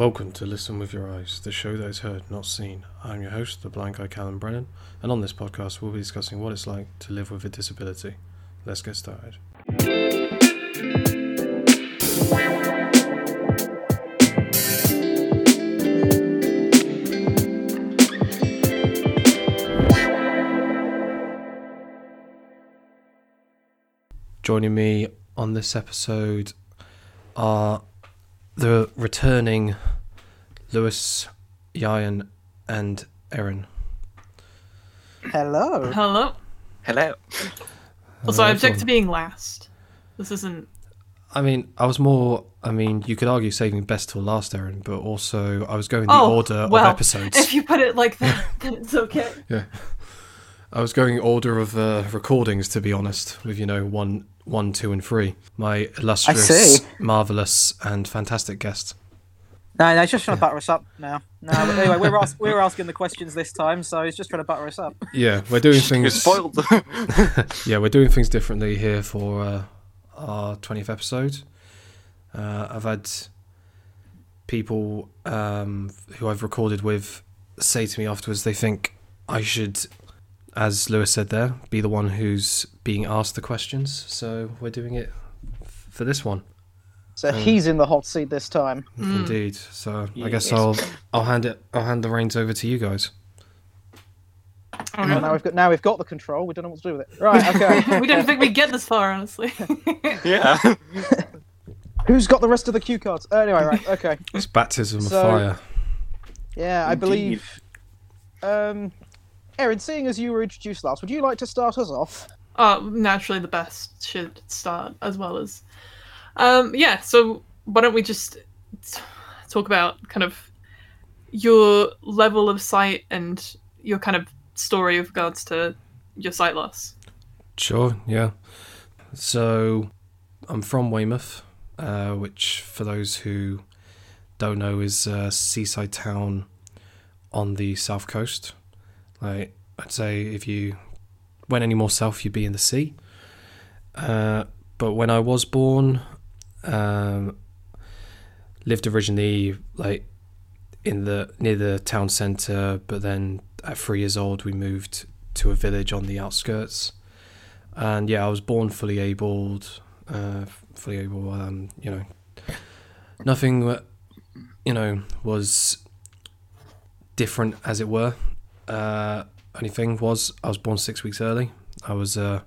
Welcome to Listen with Your Eyes, the show that is heard, not seen. I'm your host, the blank eye Callum Brennan, and on this podcast, we'll be discussing what it's like to live with a disability. Let's get started. Joining me on this episode are the returning Lewis, Yayan, and Erin. Hello. Hello. Hello. Also, I Hello, object to being last. This isn't. I mean, I was more. I mean, you could argue saving best till last, Erin, but also I was going the Oh, order well, of episodes. If you put it like that, then it's okay. Yeah, I was going order of uh, recordings, to be honest, with you know one, one, two, and three. My illustrious, see. marvelous, and fantastic guest. No, no, he's just trying to butter us up now. No, but anyway, we're, ask- we're asking the questions this time, so he's just trying to butter us up. Yeah, we're doing You're things. spoiled. yeah, we're doing things differently here for uh, our 20th episode. Uh, I've had people um, who I've recorded with say to me afterwards they think I should, as Lewis said there, be the one who's being asked the questions. So we're doing it f- for this one. So he's in the hot seat this time. Indeed. So I guess I'll I'll hand it I'll hand the reins over to you guys. Well, now we've got now we've got the control. We don't know what to do with it. Right. Okay. we don't think we'd get this far, honestly. yeah. Who's got the rest of the cue cards? Anyway, right. Okay. It's baptism So- of fire. Yeah, I believe. Um, Erin, seeing as you were introduced last, would you like to start us off? uh, naturally, the best should start as well as. Um, yeah, so why don't we just talk about kind of your level of sight and your kind of story with regards to your sight loss? Sure, yeah. So, I'm from Weymouth, uh, which, for those who don't know, is a seaside town on the south coast. Like, I'd say if you went any more south, you'd be in the sea. Uh, but when I was born, um, lived originally like in the near the town centre, but then at three years old, we moved to a village on the outskirts and yeah, I was born fully abled, uh, fully able. Um, you know, nothing, you know, was different as it were. Uh, only thing was, I was born six weeks early. I was uh,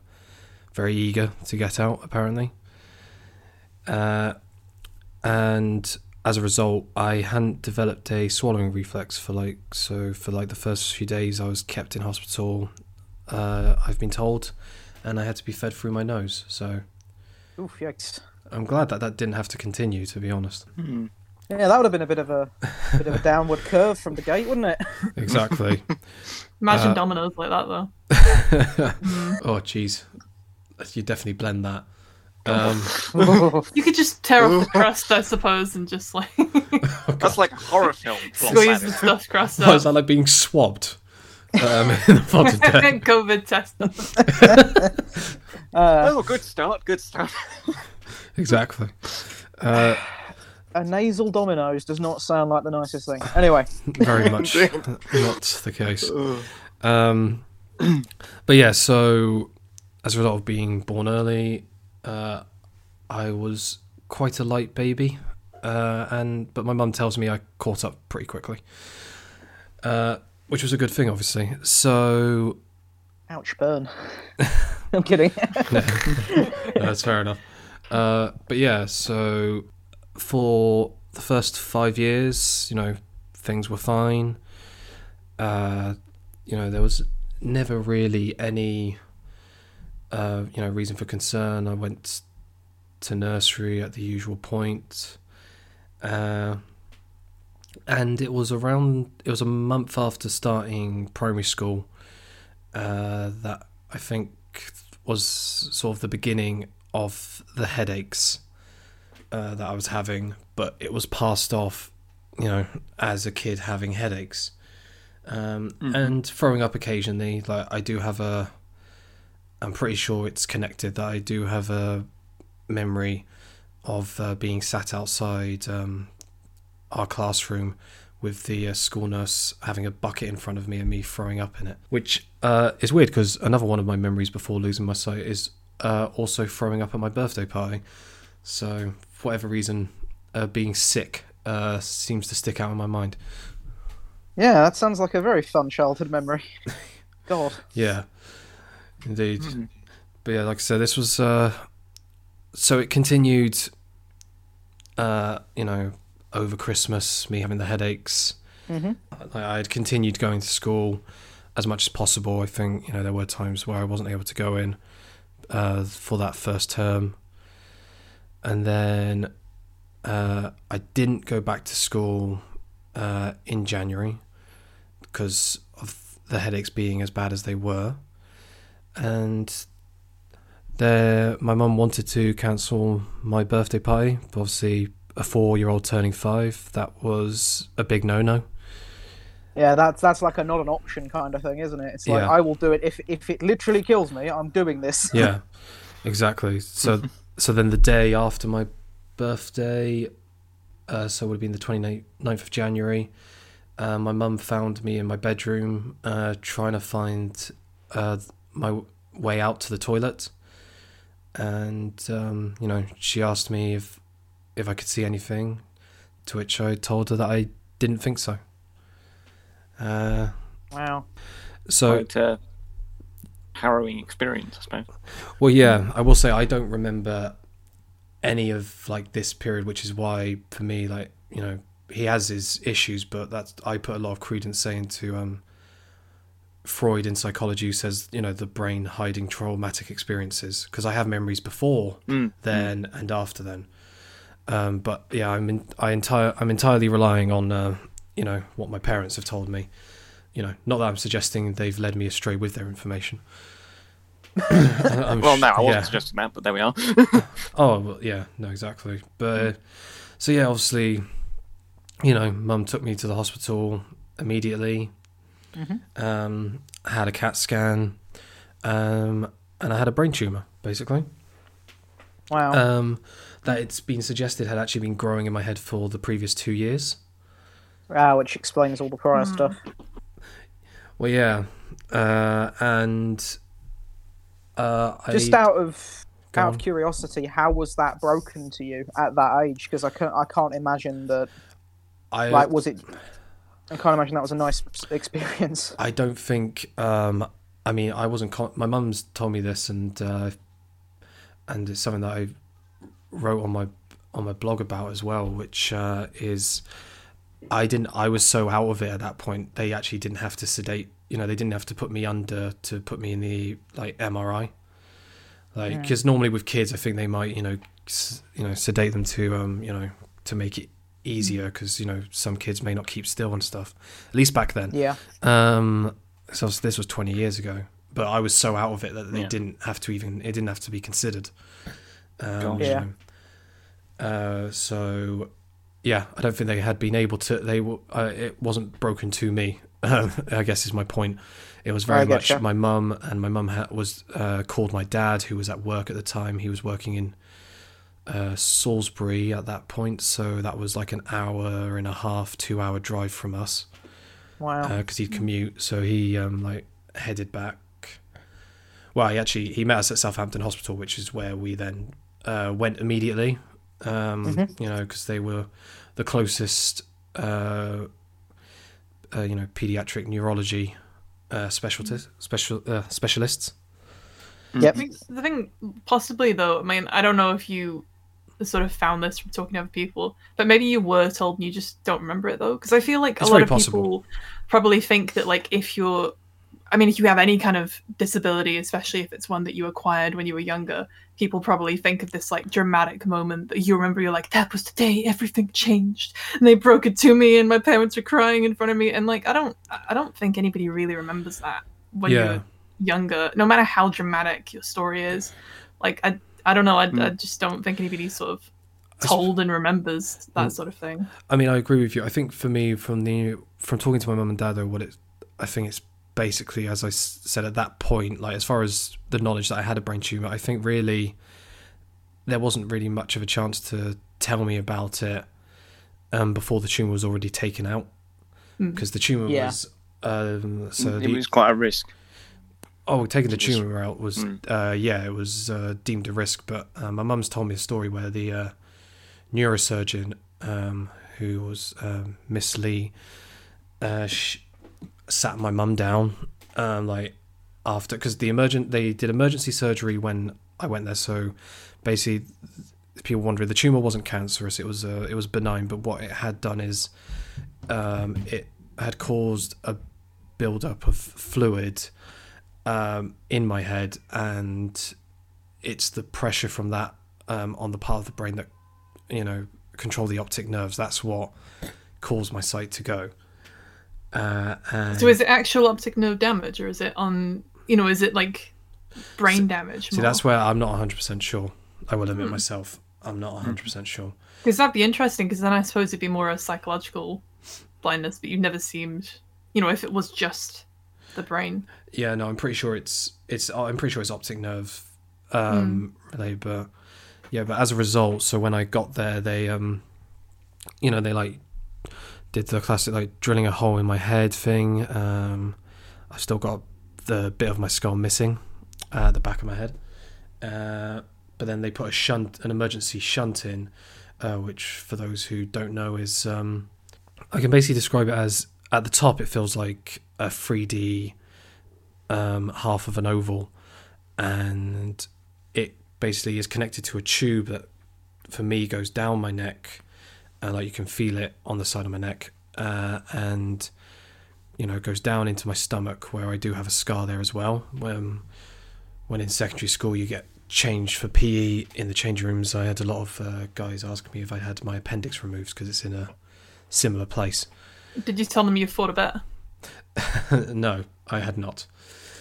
very eager to get out, apparently, uh, and as a result, I hadn't developed a swallowing reflex for like so for like the first few days. I was kept in hospital. Uh, I've been told and I had to be fed through my nose. So Oof, yikes. I'm glad that that didn't have to continue, to be honest. Yeah, that would have been a bit of a bit of a downward curve from the gate, wouldn't it? Exactly. Imagine Uh, dominoes like that, though. oh, jeez. You definitely blend that. Um, You could just tear off the crust, I suppose, and just like That's like a horror film. plot squeeze the line. stuffed crust oh, is that like being swabbed um, in the pod of death? COVID test. Uh, Oh, good start. Good start. Exactly. Uh, a nasal dominoes does not sound like the nicest thing. Anyway, very much not the case. Um, but yeah, so as a result of being born early, uh, I was quite a light baby, uh, and but my mum tells me I caught up pretty quickly, uh, which was a good thing, obviously. So ouch, burn. I'm kidding. no, that's fair enough. Uh, but yeah, so for the first five years, you know, things were fine. Uh, you know, there was never really any, uh, you know, reason for concern. I went to nursery at the usual point, uh, and it was around. It was a month after starting primary school uh, that I think was sort of the beginning of the headaches uh, that I was having, but it was passed off, you know, as a kid having headaches um, and throwing up occasionally. Like I do have a, I'm pretty sure it's connected. That I do have a memory of uh, being sat outside um, our classroom with the uh, school nurse having a bucket in front of me and me throwing up in it, which uh, is weird because another one of my memories before losing my sight is uh, also throwing up at my birthday party. So, for whatever reason, uh, being sick uh, seems to stick out in my mind. Yeah, that sounds like a very fun childhood memory. God. Yeah, indeed. But yeah, like I said, this was uh, so it continued. Uh, you know, over Christmas, me having the headaches. Mhm. I, I had continued going to school as much as possible. I think you know there were times where I wasn't able to go in uh, for that first term, and then uh, I didn't go back to school uh, in January because of the headaches being as bad as they were, and there my mum wanted to cancel my birthday party. But obviously, a four-year-old turning five that was a big no-no. Yeah, that's that's like a not an option kind of thing, isn't it? It's like Yeah. I will do it if if it literally kills me, I'm doing this. yeah exactly so so then the day after my birthday uh, so it would have been the 29th of january uh, my mum found me in my bedroom uh, trying to find uh, my way out to the toilet and um, you know she asked me if if i could see anything to which i told her that i didn't think so uh, Wow. so Quite a harrowing experience, I suppose. Well, yeah, I will say I don't remember any of like this period, which is why for me, like you know, he has his issues, but that's I put a lot of credence saying to um, Freud in psychology, says you know the brain hiding traumatic experiences because I have memories before Mm. then and after then. Um, but yeah, I'm in, I entire I'm entirely relying on uh, you know what my parents have told me. You know, not that I'm suggesting they've led me astray with their information. Well, no, I wasn't yeah. suggesting that, but there we are. Oh, well, yeah, no, exactly. But uh, so yeah, obviously, you know, mum took me to the hospital immediately. Um, I had a CAT scan, um, and I had a brain tumor, basically. Wow. Um, that it's been suggested had actually been growing in my head for the previous two years. ah, which explains all the prior stuff. Well, yeah, uh, and uh, Just I, out of Go out on. of curiosity, how was that broken to you at that age? Because I can't I can't imagine that. I Like, was it? I can't imagine that was a nice experience. I don't think. Um, I mean, I wasn't. Con- my mum's told me this, and uh, and it's something that I wrote on my on my blog about as well, which uh, is I didn't. I was so out of it at that point. They actually didn't have to sedate. You know, they didn't have to put me under to put me in the like MRI. Like, because normally with kids, I think they might, you know, s- you know, sedate them to, um, you know, to make it easier, because you know some kids may not keep still and stuff. At least back then. Yeah. Um, so this was 20 years ago, but I was so out of it that they Yeah. didn't have to even, it didn't have to be considered. Um, Gosh. you Yeah. know. Uh, so yeah, I don't think they had been able to, they were, uh, it wasn't broken to me. I guess is my point. It was very much getcha. my mum and my mum ha- was, uh, called my dad who was at work at the time. He was working in, uh, Salisbury at that point. So that was like an hour and a half, two hour drive from us Wow. because he'd commute. So he um, like headed back. Well, he actually he met us at Southampton Hospital, which is where we then uh, went immediately. Um, Mhm. You know, because they were the closest, uh, uh, you know, pediatric neurology uh, specialties, special uh, specialists. Yep. I think the thing, possibly though, I mean, I don't know if you sort of found this from talking to other people, but maybe you were told and you just don't remember it though, because I feel like It's a lot of possible. people probably think that like if you're, I mean, if you have any kind of disability, especially if it's one that you acquired when you were younger, people probably think of this like dramatic moment that you remember. You're like, that was the day everything changed, and they broke it to me, and my parents were crying in front of me, and like I don't, I don't think anybody really remembers that when Yeah. you're younger, no matter how dramatic your story is. Like I, I don't know. I, I just don't think anybody sort of told and remembers that Mm. sort of thing. I mean, I agree with you. I think for me, from the from talking to my mum and dad, though, what it, I think it's basically as I s- said at that point, like as far as the knowledge that I had a brain tumor, I think really there wasn't really much of a chance to tell me about it um, before the tumor was already taken out Mm. because the tumor Yeah. was um, so it the, was quite a risk. Oh taking the tumor out was Mm. uh, yeah it was uh, deemed a risk but uh, my mum's told me a story where the uh, neurosurgeon um, who was um, Miss Lee uh, sat my mum down um, like after because the emergent they did emergency surgery when I went there so basically people wondering the tumor wasn't cancerous it was uh, it was benign but what it had done is um, it had caused a buildup of fluid um, in my head and it's the pressure from that um, on the part of the brain that you know control the optic nerves that's what caused my sight to go uh, and So is it actual optic nerve damage, or is it on? You know, is it like brain damage? see that's where i'm not 100% sure i will admit myself i'm not 100% sure because that'd be interesting. Because then I suppose it'd be more a psychological blindness, but you've never seemed. You know, if it was just the brain. Yeah, no, I'm pretty sure it's it's. oh, I'm pretty sure it's optic nerve um, related, but yeah, but as a result, so when I got there, they um, you know, they like did the classic like drilling a hole in my head thing. Um, I've still got the bit of my skull missing uh, at the back of my head, uh, but then they put a shunt, an emergency shunt in, uh, which for those who don't know is um, I can basically describe it as at the top it feels like a 3D um, half of an oval, and it basically is connected to a tube that, for me, goes down my neck, and like you can feel it on the side of my neck, uh, and you know goes down into my stomach where I do have a scar there as well. When when in secondary school you get changed for PE in the change rooms, I had a lot of uh, guys ask me if I had my appendix removed because it's in a similar place. Did you tell them you fought a bet? no, I had not.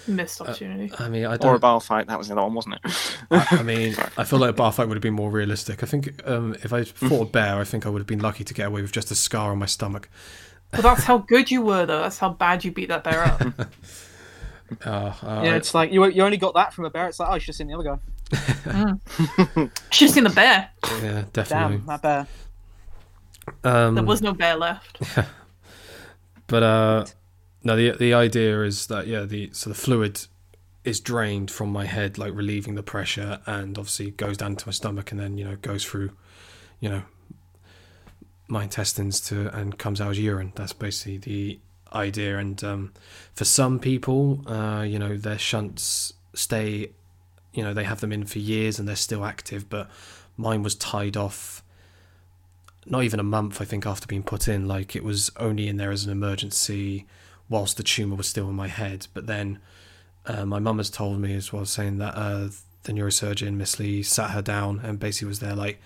Missed opportunity. I mean, I Or a don't. bar fight, that was the other one, wasn't it? I mean, I feel like a bar fight would have been more realistic. I think um, if I fought a bear, I think I would have been lucky to get away with just a scar on my stomach. But that's how good you were, though. That's how bad you beat that bear up. Uh, uh, Yeah, it's like you you only got that from a bear. It's like oh, you should have seen the other guy. Should have seen the bear. yeah, definitely. Damn, that bear. Um, There was no bear left. But uh, no, the the idea is that yeah, the so the fluid is drained from my head, like relieving the pressure, and obviously goes down to my stomach, and then you know goes through, you know, my intestines to and comes out as urine. That's basically the idea. And um, for some people, uh, you know, their shunts stay, you know, they have them in for years and they're still active, but mine was tied off not even a month, I think, after being put in. Like it was only in there as an emergency whilst the tumor was still in my head. But then uh, my mum has told me as well, saying that uh, the neurosurgeon, Miss Lee, sat her down and basically was there like,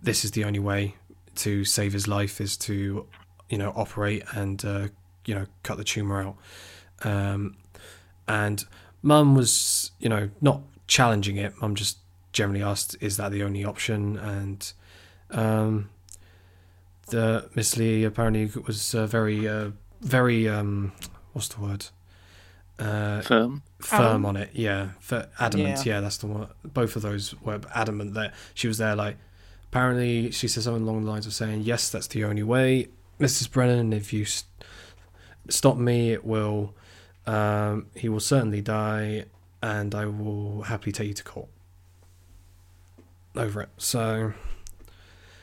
this is the only way to save his life is to, you know, operate and, uh, you know, cut the tumor out. Um, and mum was, you know, not challenging it. Mum just generally asked, is that the only option? And, um, the Miss Lee apparently was uh, very, uh, very um, what's the word? Uh, Firm. firm Adamant? on it. Yeah, F- adamant. Yeah. Yeah. that's the one. Both of those were adamant that she was there. Like, apparently, she said something along the lines of saying, "Yes, that's the only way, Mrs. Brennan. If you st- stop me, it will. Um, he will certainly die, and I will happily take you to court over it." So.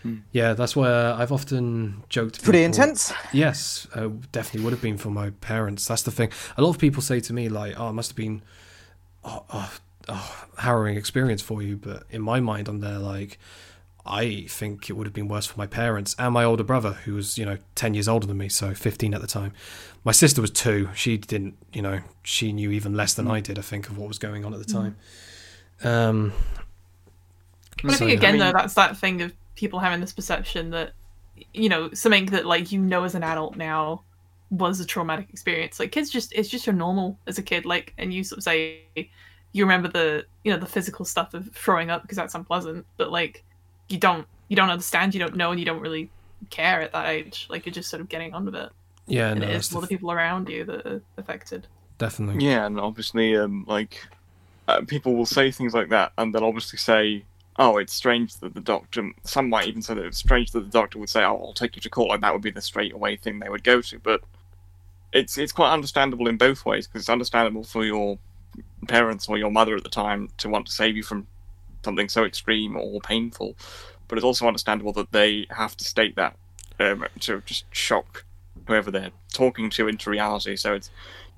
Hmm. Yeah, that's where I've often joked. to Pretty intense. Yes, uh, definitely would have been for my parents. That's the thing. A lot of people say to me like, "Oh, it must have been oh, oh, oh, harrowing experience for you," but in my mind, I'm there like, I think it would have been worse for my parents and my older brother, who was you know ten years older than me, so 15 at the time. My sister was two. She didn't, you know, she knew even less than I did. I think of what was going on at the time. Um, But I think again, I mean- though, that's that thing of people having this perception that, you know, something that like you know as an adult now was a traumatic experience. Like kids, just it's just your normal as a kid. Like, and you sort of say you remember the you know the physical stuff of throwing up because that's unpleasant, but like you don't you don't understand, you don't know, and you don't really care at that age. Like you're just sort of getting on with it, yeah, and no, it that's is all the, the people around you that are affected. definitely. Yeah, and obviously, um, like, uh, people will say things like that, and they'll obviously say, oh, it's strange that the doctor. Some might even say that it's strange that the doctor would say, "Oh, I'll take you to court," like that would be the straightaway thing they would go to. But it's it's quite understandable in both ways because it's understandable for your parents or your mother at the time to want to save you from something so extreme or painful, but it's also understandable that they have to state that um, to just shock whoever they're talking to into reality. So it's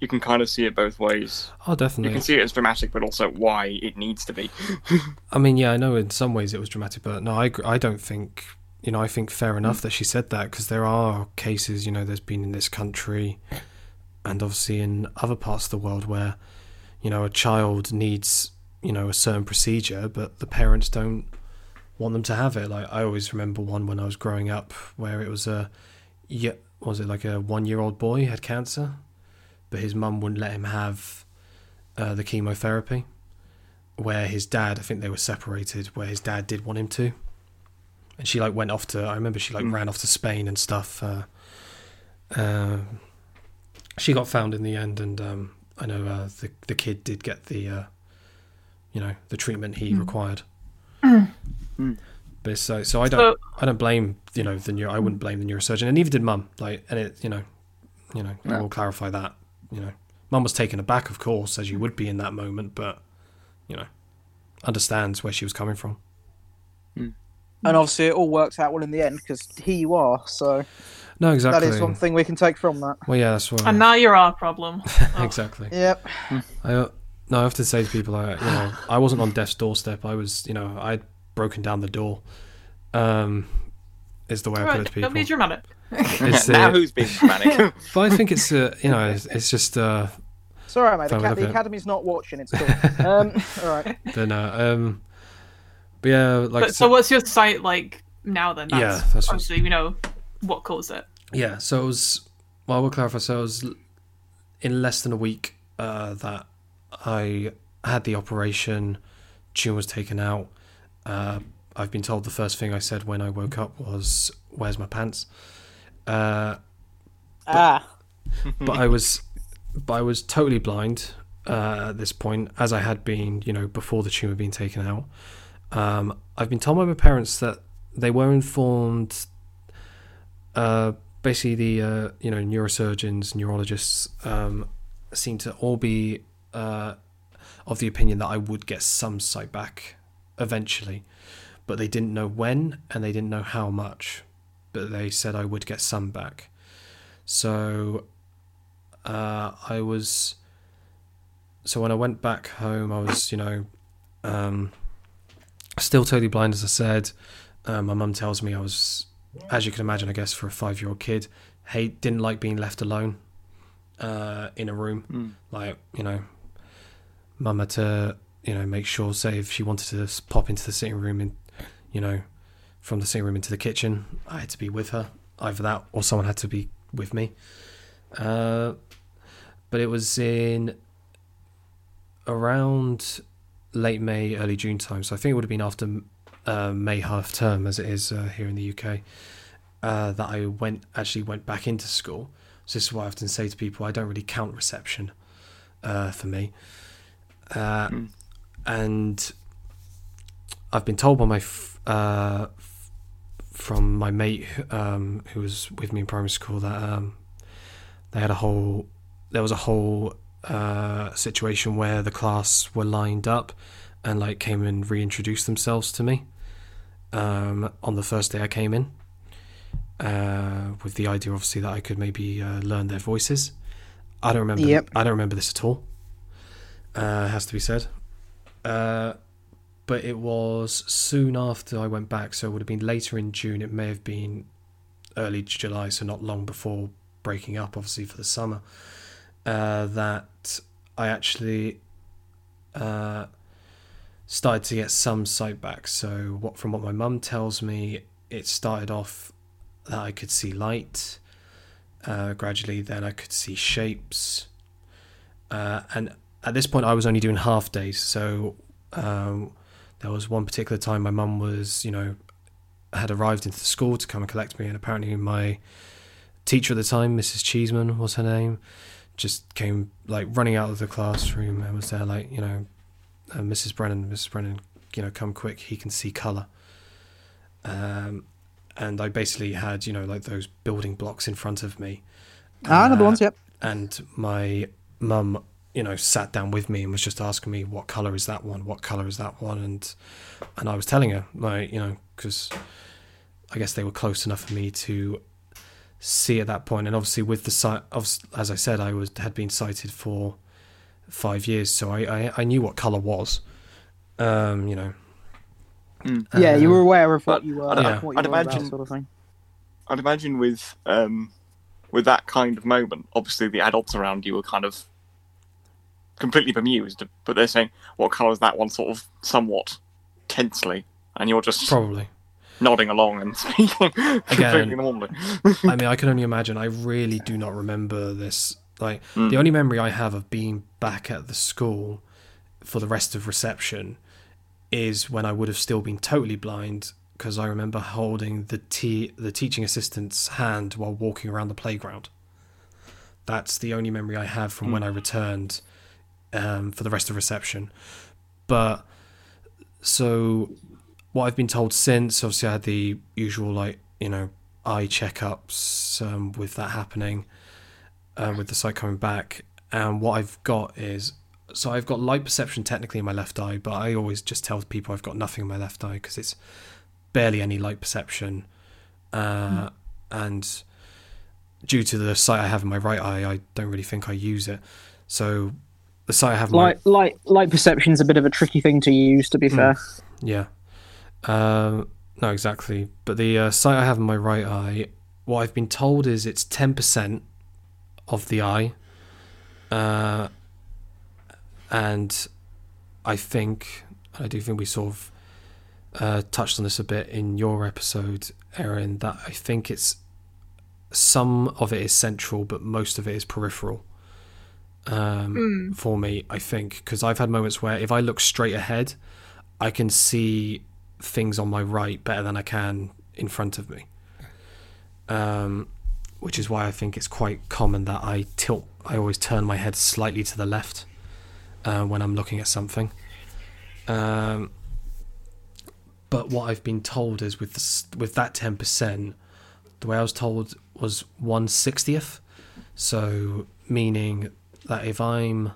you can kind of see it both ways. Oh, definitely. You can see it as dramatic, but also why it needs to be. I mean, yeah, I know in some ways it was dramatic, but no, I, I don't think, you know, I think fair enough that she said that because there are cases, you know, there's been in this country and obviously in other parts of the world where, you know, a child needs, you know, a certain procedure, but the parents don't want them to have it. Like, I always remember one when I was growing up where it was a, yeah, was it like a one year old boy had cancer, but his mum wouldn't let him have uh, the chemotherapy where his dad, I think they were separated, where his dad did want him to. And she like went off to, I remember she like Mm. ran off to Spain and stuff. Uh, uh, she got found in the end, and um, I know uh, the the kid did get the, uh, you know, the treatment he Mm. required. Mm. But so, so I don't, So, I don't blame you know the neuro, I wouldn't blame the neurosurgeon, and neither did mum. Like, and it, you know, you know, I No. will clarify that. You know, mum was taken aback, of course, as you would be in that moment, but you know, understands where she was coming from. And obviously, it all works out well in the end because here you are. So No, exactly. that is one thing we can take from that. Well, yeah, that's what. and now you're our problem. Oh. exactly. Yep. I uh, no, I often say to people, I, you know, I wasn't on death's doorstep. I was, you know, I'd broken down the door. Um, is the way I put it to people. don't be dramatic. It's, now uh, who's being dramatic? but I think it's, uh, you know, it's, it's just, uh, It's all right, mate. The, Fine, ca- the academy's not watching. It's cool. um, all right. then, uh, um, but yeah, like, But, so, what's your sight like now then? That's Yeah, that's what- obviously we know what caused it. Yeah, so it was. Well, I will clarify. So it was in less than a week uh, that I had the operation. Tune was taken out. Uh, I've been told the first thing I said when I woke up was, "Where's my pants?" Uh, Ah. but I was, but I was totally blind uh, at this point, as I had been, you know, before the tumor being taken out. Um, I've been told by my parents that they were informed. Uh, basically, the uh, you know neurosurgeons, neurologists um, seem to all be uh, of the opinion that I would get some sight back eventually, but they didn't know when and they didn't know how much. But they said I would get some back. So uh, I was. So when I went back home, I was, you know, um, still totally blind, as I said. Uh, my mum tells me I was, as you can imagine, I guess, for a five year old kid, hate, didn't like being left alone uh, in a room. Mm. Like, you know, mum had to, you know, make sure, say, if she wanted to pop into the sitting room and, you know, from the sitting room into the kitchen, I had to be with her. Either that or someone had to be with me. Uh, but it was in around late May, early June time. So I think it would have been after uh, May half term, as it is uh, here in the UK, uh, that I went actually went back into school. So this is why I often say to people, I don't really count reception uh, for me. Uh, Mm. And I've been told by my f- uh, f- from my mate um, who was with me in primary school that um, they had a whole there was a whole uh, situation where the class were lined up and like came and reintroduced themselves to me um, on the first day I came in uh, with the idea obviously that I could maybe uh, learn their voices. I don't remember. Yep. I don't remember this at all. Uh, has to be said. But it was soon after I went back, so it would have been later in June. It may have been early July, so not long before breaking up, obviously for the summer. Uh, that I actually uh, started to get some sight back. So, what from what my mum tells me, it started off that I could see light. Uh, gradually, then I could see shapes, uh, and at this point, I was only doing half days. So, um, there was one particular time my mum was, you know, had arrived into the school to come and collect me, and apparently my teacher at the time, Mrs. Cheeseman was her name, just came like running out of the classroom and was there like, you know, uh, Mrs. Brennan, Mrs. Brennan, you know, come quick. He can see color. Um, and I basically had, you know, like those building blocks in front of me. Ah, another Uh, ones. Yep. and my mum you know sat down with me and was just asking me what color is that one what color is that one and and i was telling her like you know because i guess they were close enough for me to see at that point and obviously with the sight as i said i was had been sighted for five years so i i, I knew what color was um you know Mm. yeah, you Uh, were aware of what you were. I'd- Yeah. What you I'd were about, imagine- sort of thing. I'd imagine with um, with that kind of moment, obviously the adults around you were kind of completely bemused, but they're saying, "What colour is that one?" Sort of somewhat tensely, and you're just probably nodding along and speaking completely normally. I mean, I can only imagine. I really do not remember this. Like Mm. the only memory I have of being back at the school for the rest of reception is when I would have still been totally blind because I remember holding the te- the teaching assistant's hand while walking around the playground. That's the only memory I have from when I returned um, for the rest of reception. But so what I've been told since, obviously, I had the usual like you know eye checkups um, with that happening, uh, with the sight coming back, and what I've got is so I've got light perception technically in my left eye, but I always just tell people I've got nothing in my left eye because it's barely any light perception, uh, and due to the sight I have in my right eye, I don't really think I use it. So the sight I have in my Light, light, light perception's a bit of a tricky thing to use. To be Hmm. fair, Yeah. Um, no, exactly. But the uh, sight I have in my right eye, what I've been told is it's 10% of the eye. Uh, and I think, and I do think we sort of uh, touched on this a bit in your episode, Erin, that I think it's some of it is central, but most of it is peripheral. Um, Mm. for me, I think, because I've had moments where if I look straight ahead, I can see things on my right better than I can in front of me. Um, which is why I think it's quite common that I tilt, I always turn my head slightly to the left uh, when I'm looking at something. Um, but what I've been told is with this, with that ten percent, the way I was told was one sixtieth. So meaning that if I'm,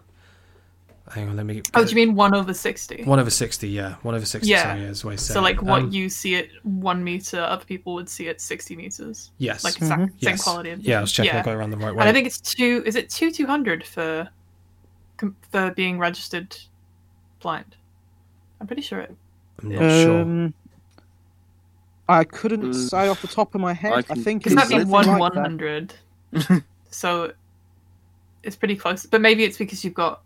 hang on, let me. Oh, do you mean one over sixty? One over sixty, yeah. One over sixty. Yeah. Sorry, is the way I say So like what Um, you see at one meter, other people would see at sixty meters. Yes. Like exact Mhm. same yes. quality. Of Yeah, I was checking Yeah. I got it around the right way. And I think it's two. Is it two two hundred for for being registered blind? I'm pretty sure it. I'm not sure. um, I couldn't Mm. say off the top of my head. I I, think Because it's that'd be one like hundred. so it's pretty close. But maybe it's because you've got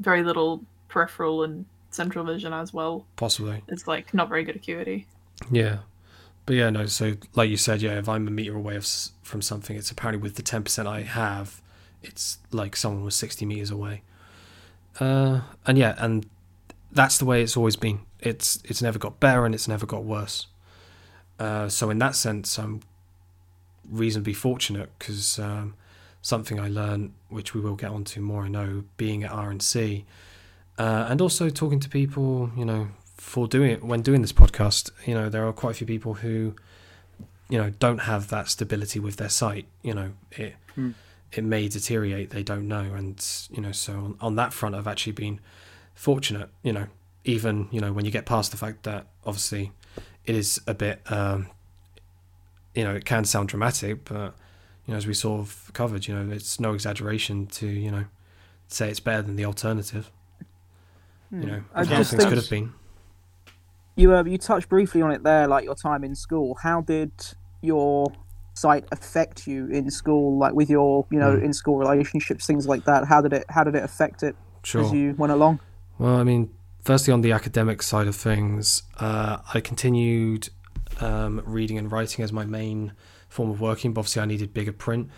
very little peripheral and central vision as well. Possibly. It's like not very good acuity. Yeah. But yeah, no. So, like you said, yeah, if I'm a meter away of, from something, it's apparently with the ten percent I have, it's like someone was sixty meters away. Uh, and yeah, and that's the way it's always been. It's it's never got better and it's never got worse. Uh, so in that sense, I'm reasonably fortunate because um, something I learned, which we will get onto more, I know, being at RNC, uh, and also talking to people, you know, for doing it when doing this podcast, you know, there are quite a few people who, you know, don't have that stability with their sight. You know, it Hmm. it may deteriorate. They don't know, and you know, so on, on that front, I've actually been fortunate. You know, even you know when you get past the fact that obviously it is a bit, um, you know, it can sound dramatic, but you know, as we sort of covered, you know, it's no exaggeration to you know say it's better than the alternative. You know, I how just things could have been. you uh, you touched briefly on it there, like your time in school. How did your sight affect you in school, like with your you know Hmm. in school relationships, things like that? How did it how did it affect it Sure. as you went along? Well, I mean, firstly, on the academic side of things, uh, I continued um, reading and writing as my main form of working, but obviously, I needed bigger print.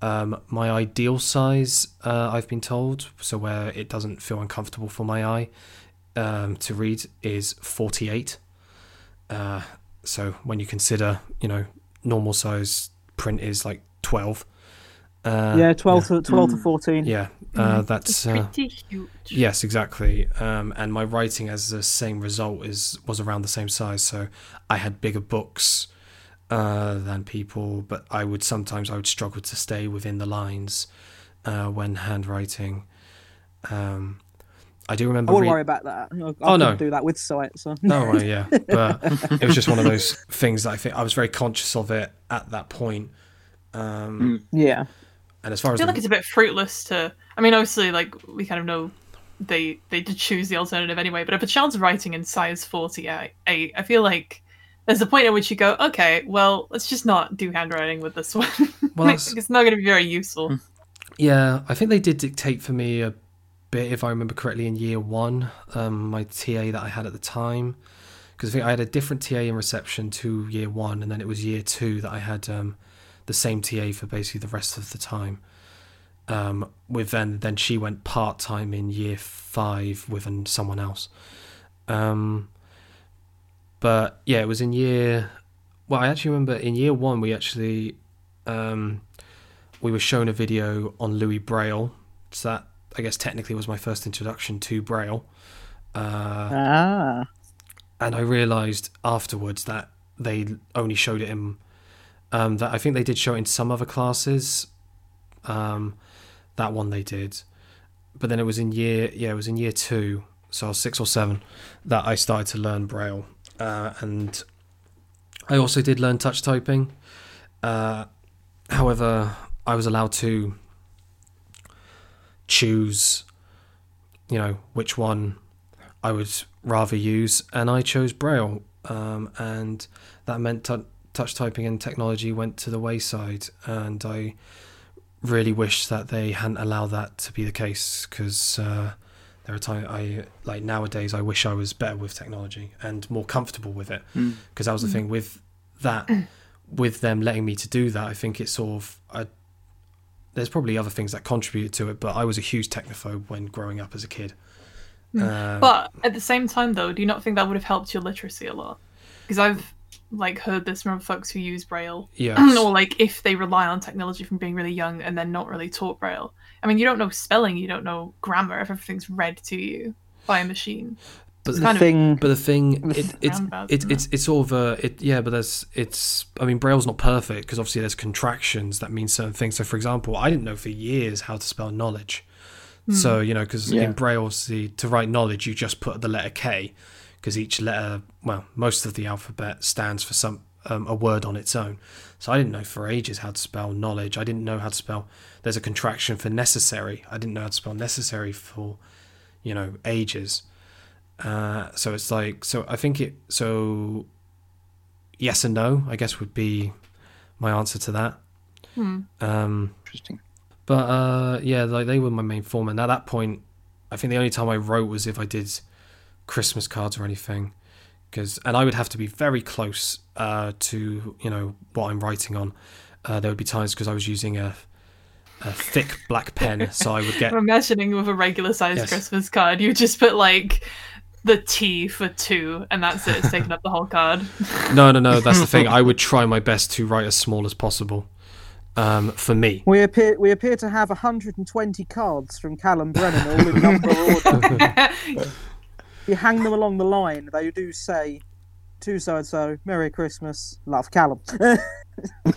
Um, my ideal size, uh, I've been told, so where it doesn't feel uncomfortable for my eye um, to read, is 48. Uh, so when you consider, you know, normal size print is like 12. Uh, yeah, 12 to 12 to Mm. 14. Yeah, uh, It's that's uh, pretty huge. yes, exactly. Um, and my writing as the same result is was around the same size, so I had bigger books uh, than people, but I would sometimes I would struggle to stay within the lines uh, when handwriting. Um, I do remember. I remember. wouldn't re- worry about that. I, I Oh, no. do that with sight. So. No, right, yeah, but it was just one of those things that I think I was very conscious of it at that point. Um, yeah. And as far I as I feel the, like it's a bit fruitless to. I mean, obviously, like we kind of know they they did choose the alternative anyway. But if a child's writing in size forty eight, I feel like there's a point at which you go, okay, well, let's just not do handwriting with this one. Well, it's not going to be very useful. Yeah, I think they did dictate for me a bit, if I remember correctly, in year one. Um, my TA that I had at the time, because I think I had a different TA in reception to year one, and then it was year two that I had um, the same TA for basically the rest of the time. Um, with then, then she went part time in year five with an, someone else. Um, but yeah, it was in year. Well, I actually remember in year one we actually um, we were shown a video on Louis Braille. So that I guess technically was my first introduction to Braille. Uh, Ah. and I realised afterwards that they only showed it in um, that I think they did show it in some other classes. Um, that one they did, but then it was in year yeah it was in year two, so I was six or seven that I started to learn Braille, uh, and I also did learn touch typing. Uh, however, I was allowed to choose, you know, which one I would rather use, and I chose Braille, um, and that meant tou touch typing and technology went to the wayside, and I really wish that they hadn't allowed that to be the case because uh, there are times I like nowadays I wish I was better with technology and more comfortable with it Mm. because that was the thing with that with them letting me to do that I think it's sort of I, there's probably other things that contributed to it but I was a huge technophobe when growing up as a kid uh, But at the same time, though, do you not think that would have helped your literacy a lot? Because I've like heard this from folks who use Braille, yes or like if they rely on technology from being really young and then not really taught Braille. I mean, you don't know spelling, you don't know grammar if everything's read to you by a machine. but The kind of- thing. But the thing, The it, it's roundabouts, it's it's it's sort of a it yeah, but there's it's I mean Braille's not perfect because obviously there's contractions that mean certain things. So for example, I didn't know for years how to spell knowledge. Hmm. So you know because Yeah. in Braille, obviously to write knowledge, you just put the letter K because each letter, well, most of the alphabet stands for some um, a word on its own. So I didn't know for ages how to spell knowledge. I didn't know how to spell. There's a contraction for necessary. I didn't know how to spell necessary for, you know, ages. Uh, so it's like so. I think it. So yes and no. I guess would be my answer to that. Hmm. Um, Interesting. but uh, yeah, like they were my main form, and at that point, I think the only time I wrote was if I did Christmas cards or anything, because and I would have to be very close uh, to you know what I'm writing on. Uh, there would be times because I was using a a thick black pen, so I would get I'm imagining with a regular sized Yes. Christmas card, you just put like the T for two, and that's it. It's taking up the whole card. no, no, no. That's the thing. I would try my best to write as small as possible. Um, for me, We appear we appear to have 120 cards from Callum Brennan, all in number order. If you hang them along the line, they do say to so and so, Merry Christmas, love Callum. oh,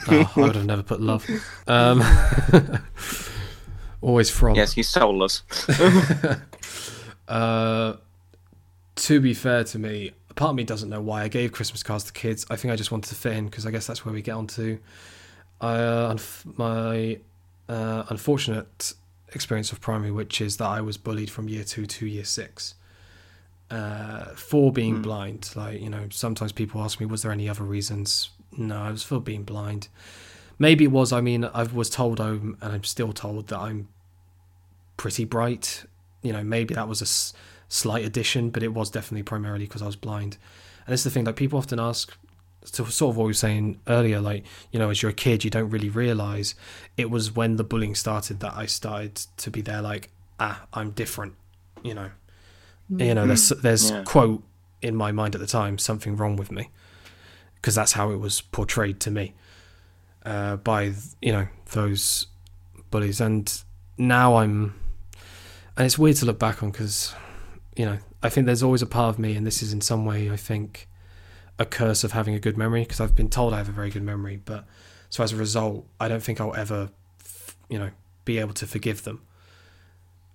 I would have never put love. Um, always from. Yes, he stole us. Uh, to be fair to me, part of me doesn't know why I gave Christmas cards to kids. I think I just wanted to fit in because I guess that's where we get onto uh, my uh, unfortunate experience of primary, which is that I was bullied from year two to year six. Uh, for being Hmm. blind, like you know, sometimes people ask me, "Was there any other reasons?" No, I was for being blind. Maybe it was. I mean, I was told, I'm, and I'm still told that I'm pretty bright. You know, maybe that was a s- slight addition, but it was definitely primarily because I was blind. And it's the thing, like people often ask, so sort of what we were saying earlier, like you know, as you're a kid, you don't really realize it was when the bullying started that I started to be there, like ah, I'm different. You know, you know, there's there's Yeah. quote in my mind at the time, something wrong with me, because that's how it was portrayed to me uh, by you know those bullies, and now I'm, and it's weird to look back on because, you know, I think there's always a part of me, and this is in some way, I think, a curse of having a good memory because I've been told I have a very good memory, but so as a result, I don't think I'll ever, you know, be able to forgive them.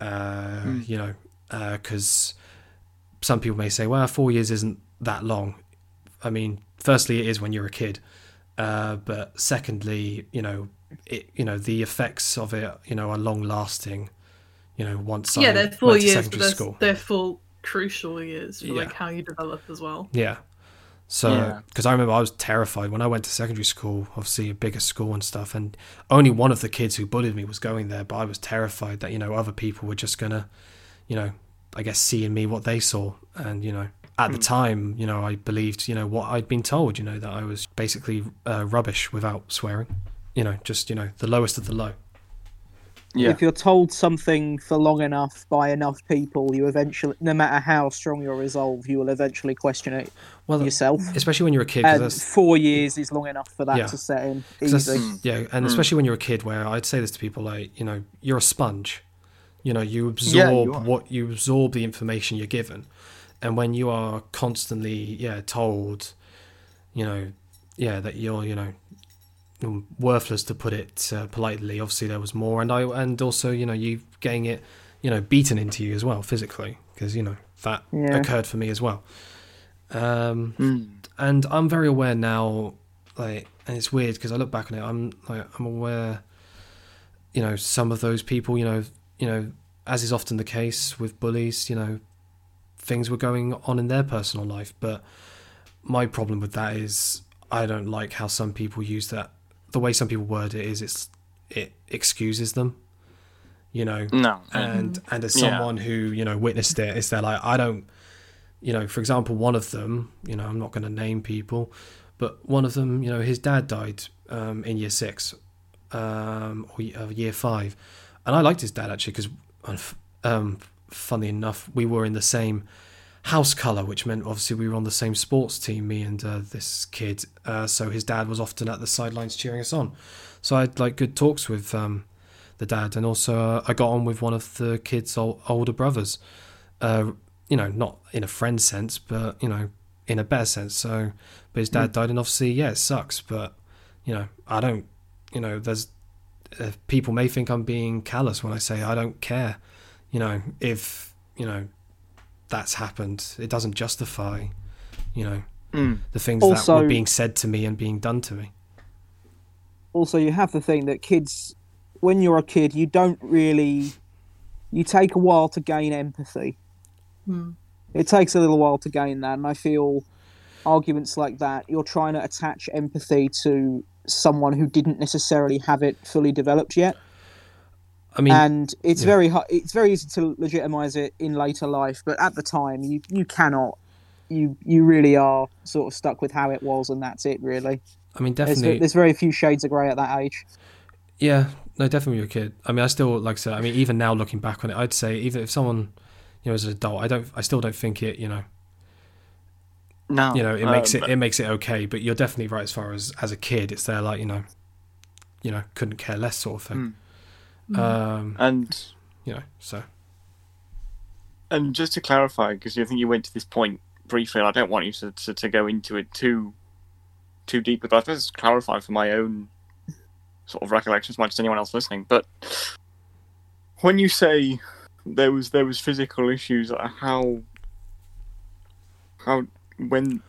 Uh, Mm. You know, because some people may say, well, four years isn't that long. I mean, firstly, it is when you're a kid, uh, but secondly, you know, it, you know, the effects of it, you know, are long lasting. You know, once yeah, I they're four went years, but they're, school. they're full crucial years for Yeah. like how you develop as well. Yeah. So, Yeah. because I remember I was terrified when I went to secondary school, obviously a bigger school and stuff, and only one of the kids who bullied me was going there, but I was terrified that, you know, other people were just gonna, you know, I guess see in me what they saw. And, you know, at the Hmm. time, you know, I believed, you know, what I'd been told, you know, that I was basically uh, rubbish without swearing. You know, just, you know, the lowest of the low. Yeah. If you're told something for long enough by enough people, you eventually, no matter how strong your resolve, you will eventually question it Well, yourself. especially when you're a kid. And that's, four years is long enough for that Yeah. to set in. that's- easy. Yeah, and Mm. especially when you're a kid, where I'd say this to people like, you know, you're a sponge. You know, you Yeah, absorb you what you absorb the information you're given, and when you are constantly, yeah, told, you know, yeah, that you're, you know, worthless to put it uh, politely. Obviously, there was more, and I, and also, you know, you getting it, you know, beaten into you as well physically, because you know that Yeah. occurred for me as well. Um, Mm. and I'm very aware now, like, and it's weird because I look back on it. I'm like, I'm aware, you know, some of those people, you know, you know, as is often the case with bullies, you know, things were going on in their personal life. But my problem with that is I don't like how some people use that. The way some people word it is it's it excuses them, you know, No. and and as Yeah. someone who you know witnessed it it's they're like i don't you know for example one of them you know i'm not going to name people but one of them you know his dad died um, in year six um, or uh, year five and i liked his dad actually because um, funny enough we were in the same house color which meant obviously we were on the same sports team me and uh, this kid uh, so his dad was often at the sidelines cheering us on so i had like good talks with um, the dad, and also uh, I got on with one of the kids' ol- older brothers. Uh, you know, not in a friend sense, but you know, in a better sense. So, but his dad died, and obviously, yeah, it sucks. But you know, I don't. You know, there's uh, people may think I'm being callous when I say I don't care. You know, if you know that's happened, it doesn't justify. You know, Mm. the things that Also- were being said to me and being done to me. also you have the thing that kids when you're a kid you don't really you take a while to gain empathy Hmm. it takes a little while to gain that and i feel arguments like that you're trying to attach empathy to someone who didn't necessarily have it fully developed yet I mean, and it's yeah. very hu- it's very easy to legitimize it in later life but at the time you you cannot you you really are sort of stuck with how it was and that's it really I mean, there's, definitely. there's very few shades of grey at that age Yeah, no, definitely you're a kid. I mean, I still like I said. I mean, even now looking back on it, I'd say even if someone, you know, as an adult, I don't, I still don't think it. You know, No. you know, it makes um, it, it makes it okay. But you're definitely right as far as as a kid, it's there like you know, you know, couldn't care less sort of thing. Hmm. Um, And you know, so and just to clarify, because I think you went to this point briefly, and I don't want you to, to, to go into it too too deep, but I suppose to clarify for my own sort of recollections, much as anyone else listening. But when you say there was there was physical issues, uh, how how when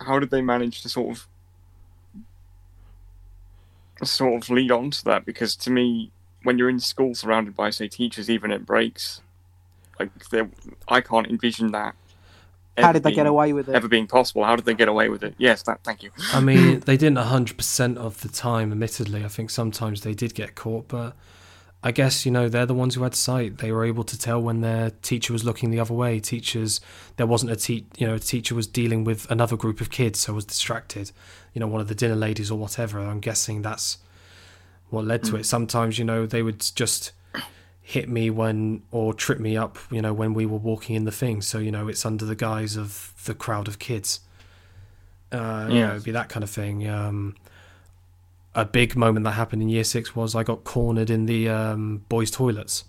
how did they manage to sort of sort of lead on to that? Because to me, when you're in school surrounded by say teachers, even at breaks, like there, I can't envision that. how ever did they get being- away with it Ever being possible? How did they get away with it? Yes, that. Thank you. I mean, they didn't hundred percent of the time. Admittedly, I think sometimes they did get caught, but I guess you know they're the ones who had sight. They were able to tell when their teacher was looking the other way. Teachers, there wasn't a te- you know, a teacher was dealing with another group of kids, so was distracted. You know, one of the dinner ladies or whatever. I'm guessing that's what led to it. Sometimes you know they would just hit me when or trip me up. You know, when we were walking in the thing. So you know, it's under the guise of the crowd of kids. Uh, you know, it'd be that kind of thing. Um, a big moment that happened in year six was I got cornered in the um, boys' toilets.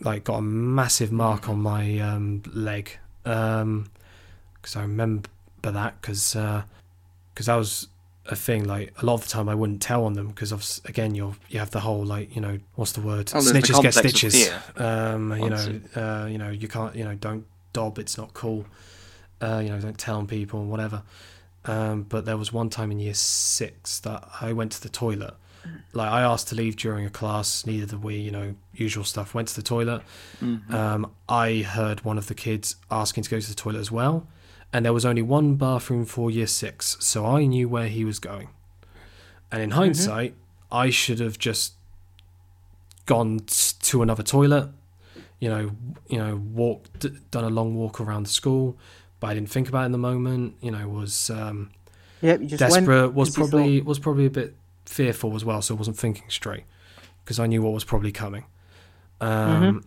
Like, got a massive mark on my um, leg. Because I remember that, because because that was a thing. Like, a lot of the time I wouldn't tell on them, because again, you're you have the whole like you know what's the word? Oh, there's the Snitches get stitches. Um, you know, uh, you know, you can't, you know, don't dob. It's not cool. Uh, you know, don't tell on people and whatever. Um, but there was one time in year six that I went to the toilet. Like I asked to leave during a class, neither did we, you know, usual stuff. Went to the toilet. Mhm. Um, I heard one of the kids asking to go to the toilet as well, and there was only one bathroom for year six, so I knew where he was going. And in hindsight, I should have just gone t- to another toilet, you know, you know, walked, done a long walk around the school, but I didn't think about it in the moment. You know, was um, Yep, you just desperate, went was 'cause you probably was probably a bit fearful as well, so I wasn't thinking straight because I knew what was probably coming. Um,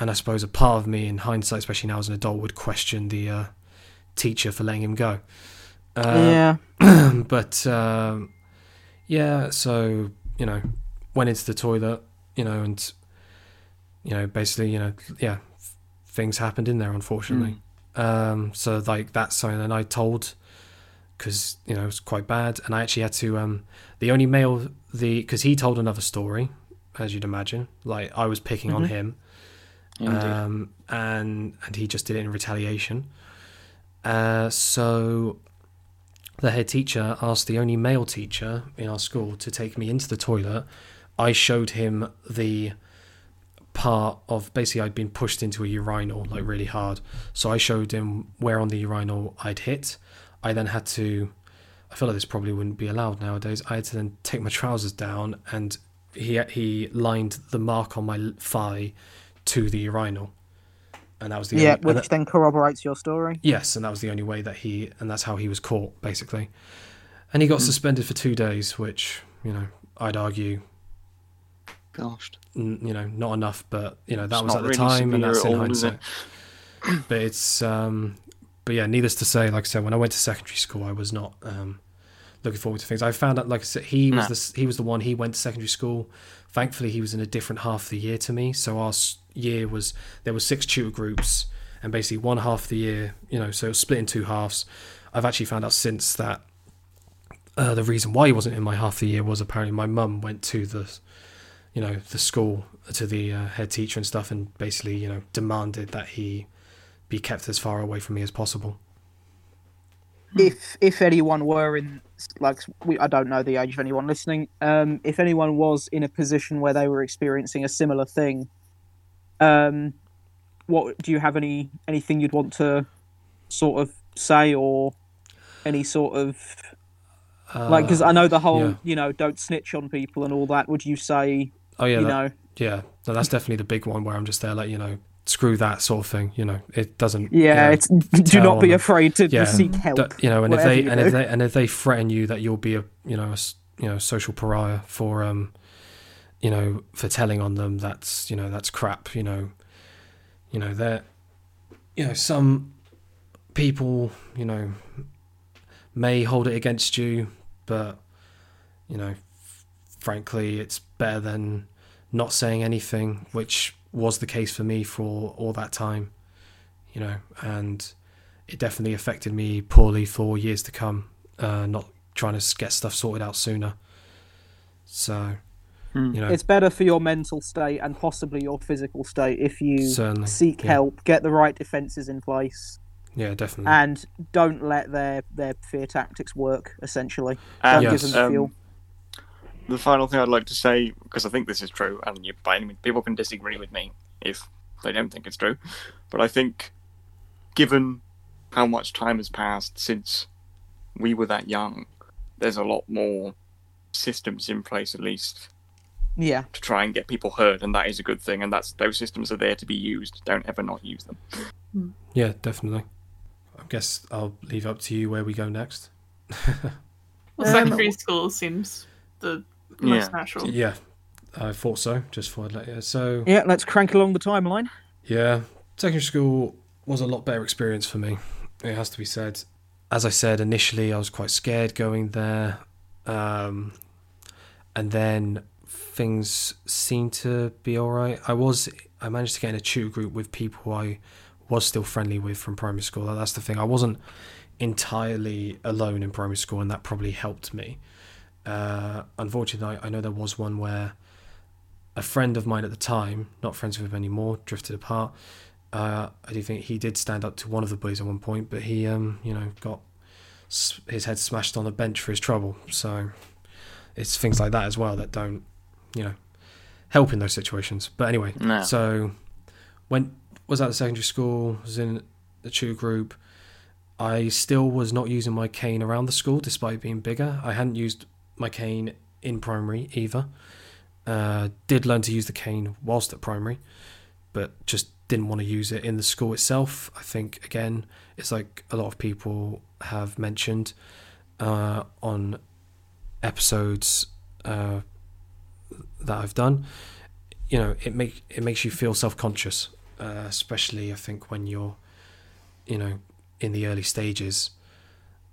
And I suppose a part of me, in hindsight, especially now as an adult, would question the uh, teacher for letting him go. Uh, yeah. but um, yeah, so you know, went into the toilet, you know, and you know, basically, you know, yeah, f- things happened in there, unfortunately. Um, so like that's something that I told because you know it was quite bad, and I actually had to. Um, the only male the because he told another story, as you'd imagine. Like I was picking on Mhm. him, um, and and he just did it in retaliation. Uh, so the head teacher asked the only male teacher in our school to take me into the toilet. I showed him the part of basically I'd been pushed into a urinal like really hard. So I showed him where on the urinal I'd hit. I then had to I feel like this probably wouldn't be allowed nowadays. I had to then take my trousers down and he he lined the mark on my thigh to the urinal. And that was the Yeah, only, which then corroborates your story. Yes, and that was the only way that he, and that's how he was caught, basically. And he got Hmm. suspended for two days, which you know I'd argue, Gosh. n- you know, not enough, but you know that It's was at the really time, and that's in all, is it? hindsight. but it's, um, but yeah, needless to say, like I said, when I went to secondary school, I was not um, looking forward to things. I found out, like I said, he was No. the he was the one. He went to secondary school. Thankfully, he was in a different half of the year to me. So our year was there were six tutor groups, and basically one half of the year, you know, so it was split in two halves. I've actually found out since that uh, the reason why he wasn't in my half of the year was apparently my mum went to the, you know, the school to the uh, head teacher and stuff, and basically, you know, demanded that he be kept as far away from me as possible. if if anyone were in like we, I don't know the age of anyone listening. Um, if anyone was in a position where they were experiencing a similar thing, um, what do you have any anything you'd want to sort of say or any sort of Uh, like because I know the whole yeah. you know don't snitch on people and all that. Would you say oh yeah, you that- know yeah, no, that's definitely the big one where I'm just there, like you know, screw that sort of thing. You know, it doesn't. you yeah know, it's do not be afraid to, Yeah. seek help. that- you know, and if they and do. if they and if they threaten you that you'll be a you know a you know social pariah for um you know for telling on them that's you know that's crap you know you know they're you know some people you know may hold it against you but you know frankly it's better than not saying anything which was the case for me for all that time you know and it definitely affected me poorly for years to come. Uh, not trying to get stuff sorted out sooner. So, Hmm. you know, it's better for your mental state and possibly your physical state if you certainly seek yeah. help, get the right defenses in place, Yeah, definitely. and don't let their their fear tactics work. Essentially, And, don't Yes. give them the um, feel. The final thing I'd like to say, because I think this is true, and you, by any means, people can disagree with me if they don't think it's true, but I think, given how much time has passed since we were that young, there's a lot more systems in place, at least, Yeah, to try and get people heard, and that is a good thing. And that's those systems are there to be used. Don't ever not use them. yeah, definitely. I guess I'll leave up to you where we go next. Well, Um, secondary school seems the most Yeah. natural. yeah, I thought so. Just thought I'd let you. So, yeah. Let's crank along the timeline. Yeah, secondary school was a lot better experience for me. It has to be said. As I said initially, I was quite scared going there. um, and then things seemed to be all right. I was I managed to get in a tutor group with people I was still friendly with from primary school. That's the thing. I wasn't entirely alone in primary school, and that probably helped me. Uh, unfortunately, I know there was one where a friend of mine at the time, not friends with him anymore, drifted apart. Uh, I do think he did stand up to one of the bullies at one point, but he, um, you know, got s- his head smashed on a bench for his trouble. So it's things like that as well that don't, you know, help in those situations. But anyway, No. so when was at the secondary school, was in the two group. I still was not using my cane around the school despite being bigger. I hadn't used my cane in primary either. Uh, did learn to use the cane whilst at primary, but just didn't want to use it in the school itself. I think again, it's like a lot of people have mentioned uh, on episodes uh, that I've done. You know, it make it makes you feel self conscious, uh, especially I think when you're, you know, in the early stages,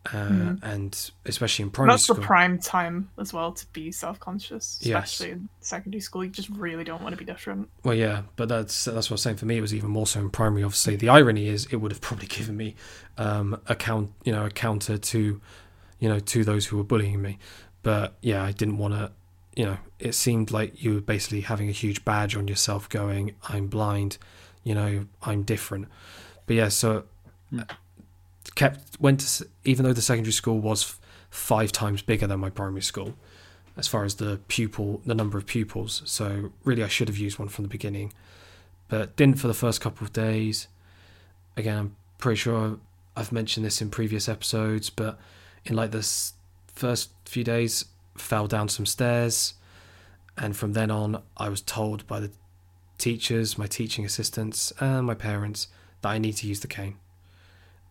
uh, Mhm. and especially in primary That's school. the prime time as well to be self-conscious, Yes. especially in secondary school. You just really don't want to be different. Well, yeah, but that's that's what I was saying. For me, it was even more so in primary. Obviously, the irony is it would have probably given me um, a count, you know, a counter to, you know, to those who were bullying me. But yeah, I didn't want to. You know, it seemed like you were basically having a huge badge on yourself, going, "I'm blind," you know, "I'm different." But yeah, so uh, kept went to even though the secondary school was f- five times bigger than my primary school as far as the pupil the number of pupils. So really i should have used one from the beginning but didn't for the first couple of days. Again i'm pretty sure i've mentioned this in previous episodes but in like this first few days fell down some stairs and from then on i was told by the teachers my teaching assistants and my parents that i need to use the cane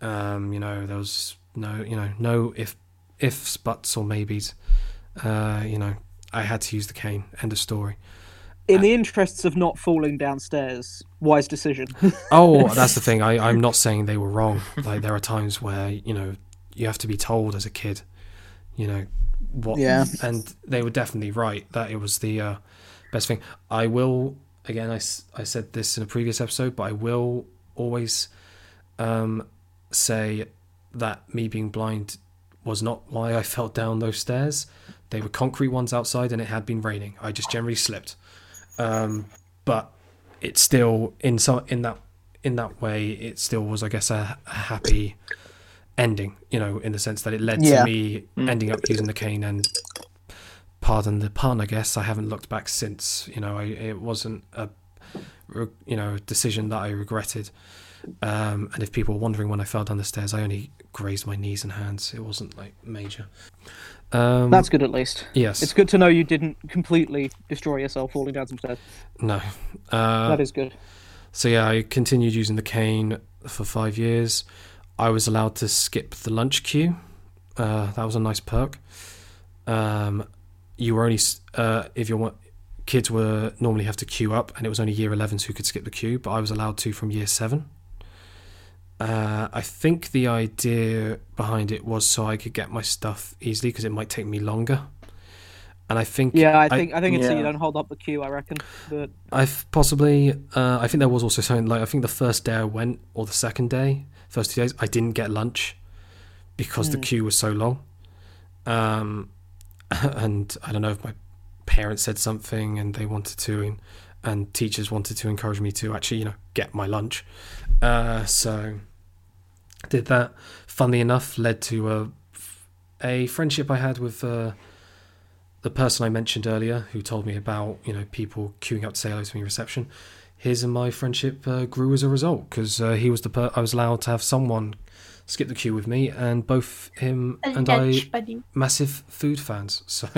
um, you know there was no you know no if ifs buts or maybes uh, you know, I had to use the cane. End of story. In the interests of not falling downstairs, wise decision. Oh, that's the thing. I, I'm not saying they were wrong. Like there are times where you know you have to be told as a kid, you know, what. Yeah. And they were definitely right that it was the uh, best thing. I will again. I, I said this in a previous episode, but I will always um, say that me being blind was not why I fell down those stairs. They were concrete ones outside, and it had been raining. I just generally slipped. Um, but it still in so in that in that way it still was I guess a, a happy ending. You know, in the sense that it led Yeah. to me ending up using the cane and. Pardon the pun, I guess. I haven't looked back since. You know, I, it wasn't a, you know, decision that I regretted. Um, and if people were wondering when I fell down the stairs, I only grazed my knees and hands. It wasn't like major. Um, That's good at least. yes. It's good to know you didn't completely destroy yourself falling down some stairs. no. Uh, that is good. So yeah, I continued using the cane for five years. I was allowed to skip the lunch queue. Uh, that was a nice perk. Um, you were only uh, if your kids were normally have to queue up, and it was only year 11s who could skip the queue, but I was allowed to from year seven. Uh, I think the idea behind it was so I could get my stuff easily because it might take me longer. And I think Yeah, I think I, think it's so you don't hold up the queue. I reckon, but I've possibly. Uh, I think there was also something like I think the first day I went or the second day, first two days, I didn't get lunch because the Hmm. queue was so long. Um, and I don't know if my parents said something and they wanted to, and, and teachers wanted to encourage me to actually, you know, get my lunch. Uh, so did that. Funnily enough, led to a a friendship I had with. Uh, the person I mentioned earlier who told me about you know people queuing up to say hello to me in reception, his and my friendship uh, grew as a result because uh, he was the per- I was allowed to have someone skip the queue with me, and both him and I buddy. massive food fans. So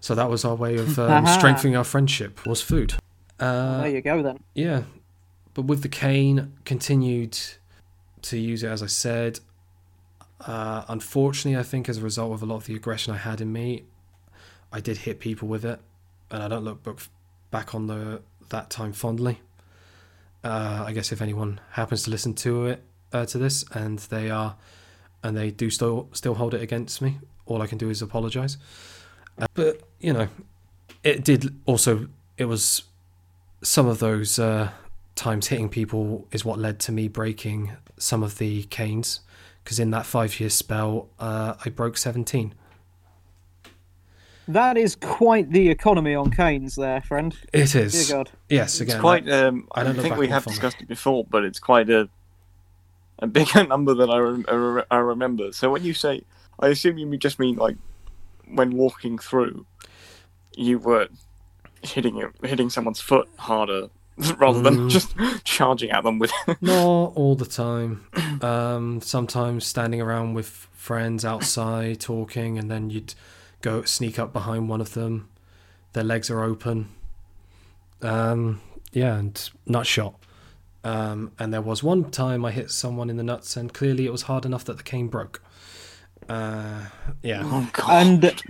so that was our way of um, strengthening our friendship was food. Uh, there you go then. yeah, but with the cane, continued to use it as I said. Uh, unfortunately, I think as a result of a lot of the aggression I had in me, I did hit people with it, and I don't look back- on the that time fondly. Uh, I guess if anyone happens to listen to it uh, to this and they are and they do still still hold it against me, all I can do is apologize. Uh, but you know, it did also. It was some of those uh, times hitting people is what led to me breaking some of the canes. Because in that five-year spell, uh, I broke seventeen. That is quite the economy on canes, there, friend. It is. Dear. God. Yes, again. it's quite. that- Um, I I, don't look think we have discussed it before, but it's quite a a bigger number than I, I re- I remember. So when you say, I assume you just mean like when walking through, you were hitting hitting someone's foot harder rather than Mm. just charging at them with. Not all the time. Um, sometimes standing around with friends outside talking, and then you'd go sneak up behind one of them. Their legs are open. Um, yeah, and nut shot. Um, and there was one time I hit someone in the nuts, and clearly it was hard enough that the cane broke. Uh, yeah. oh god! And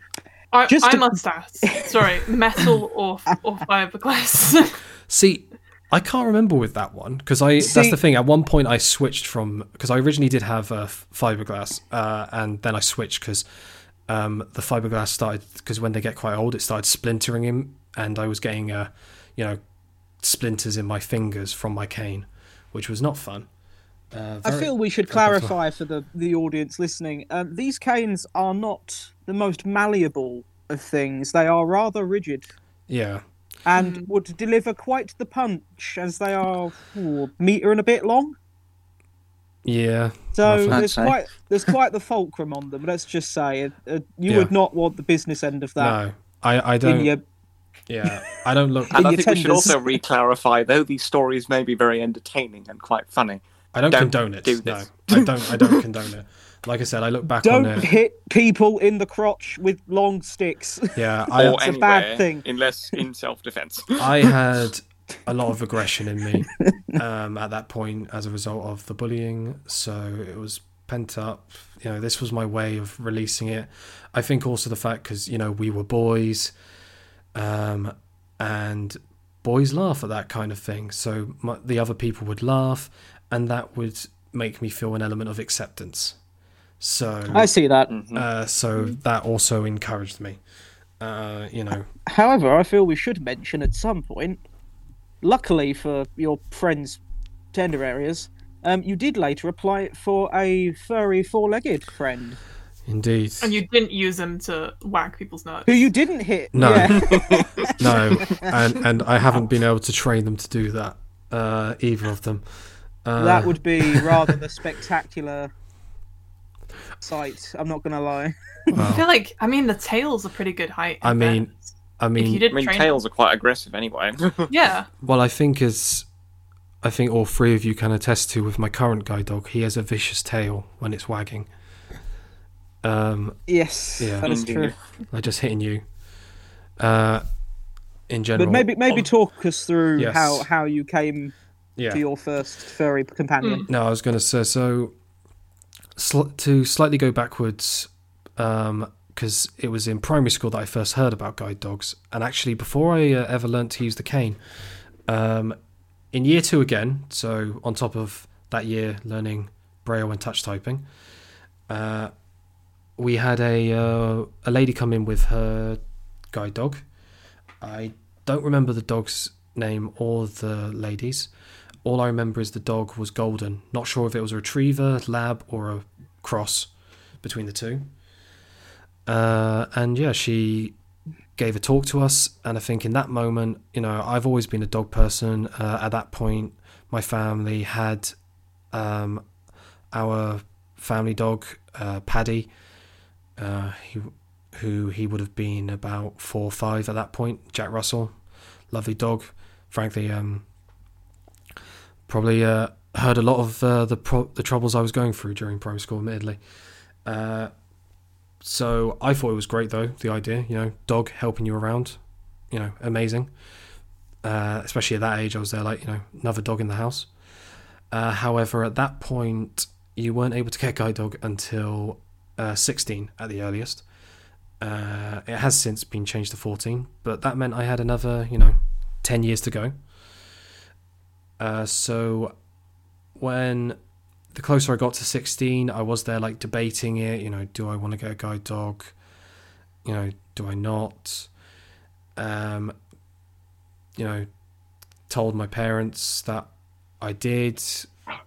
I, Just I to- must ask. Sorry, metal or or fiberglass? See, I can't remember with that one because I. that's the thing. At one point, I switched from because I originally did have uh, fiberglass, uh, and then I switched because um, the fiberglass started because when they get quite old, it started splintering him, and I was getting uh, you know, splinters in my fingers from my cane, which was not fun. Uh, I feel we should clarify for the, the audience listening. Um, these canes are not the most malleable of things. They are rather rigid yeah, and Mm. would deliver quite the punch, as they are ooh, meter and a bit long. yeah, So there's say. quite there's quite the fulcrum on them. Let's just say uh, uh, you Yeah. would not want the business end of that no, I, I don't. your. Yeah, I don't look. and I your think we should also re-clarify, though these stories may be very entertaining and quite funny. I don't, Don't condone it. do no, this. I don't. I don't condone it. Like I said, I look back on Don't it. hit people in the crotch with long sticks. Yeah, I, or It's a bad thing. unless in self-defense. I had a lot of aggression in me um, at that point as a result of the bullying. So it was pent up. You know, this was my way of releasing it. I think also the fact because you know we were boys, um, and boys laugh at that kind of thing. So my, the other people would laugh, and that would make me feel an element of acceptance. So I see that. Mhm. uh, so that also encouraged me. Uh, you know, However, I feel we should mention at some point, luckily for your friend's tender areas, um, you did later apply for a furry four-legged friend indeed. and you didn't use them to whack people's nuts. who you didn't hit. No. Yeah. no, and and I haven't been able to train them to do that. Uh, either of them. Uh, that would be rather the spectacular sight. I'm not gonna lie. I feel like I mean the tails are pretty good height. I mean, fairness. I if you mean, did I mean, train tails are quite aggressive anyway. yeah, well, I think as I think all three of you can attest to with my current guide dog, he has a vicious tail when it's wagging. Um, Yes, Yeah. that is Indeed. true. like just hitting you. Uh, in general, But maybe maybe talk us through Yes. how how you came yeah. to your first furry companion. No, I was going to say so. Sl- to slightly go backwards, because it was in primary school that I first heard about guide dogs, and actually before I uh, ever learnt to use the cane, um, in year two again. So on top of that year learning braille and touch typing, uh, we had a uh, a lady come in with her guide dog. I don't remember the dog's name or the lady's. All I remember is the dog was golden. Not sure if it was a retriever, lab, or a cross between the two. Uh, and yeah, she gave a talk to us, and I think in that moment, you know, I've always been a dog person. Uh, at that point, my family had um, our family dog, uh, Paddy, uh, he, who he would have been about four or five at that point. Jack Russell, lovely dog. Frankly, um, probably uh, heard a lot of uh, the pro- the troubles I was going through during primary school, admittedly. Uh, so I thought it was great, though the idea, you know, dog helping you around, you know, amazing. Uh, especially at that age, I was there like, you know, another dog in the house. Uh, however, at that point, you weren't able to get a guide dog until uh, 16 at the earliest. It has since been changed to 14, but that meant I had another, you know, 10 years to go. Uh, so when the closer I got to 16, I was there like debating it, you know, do I want to get a guide dog? You know, do I not? Um, you know, told my parents that I did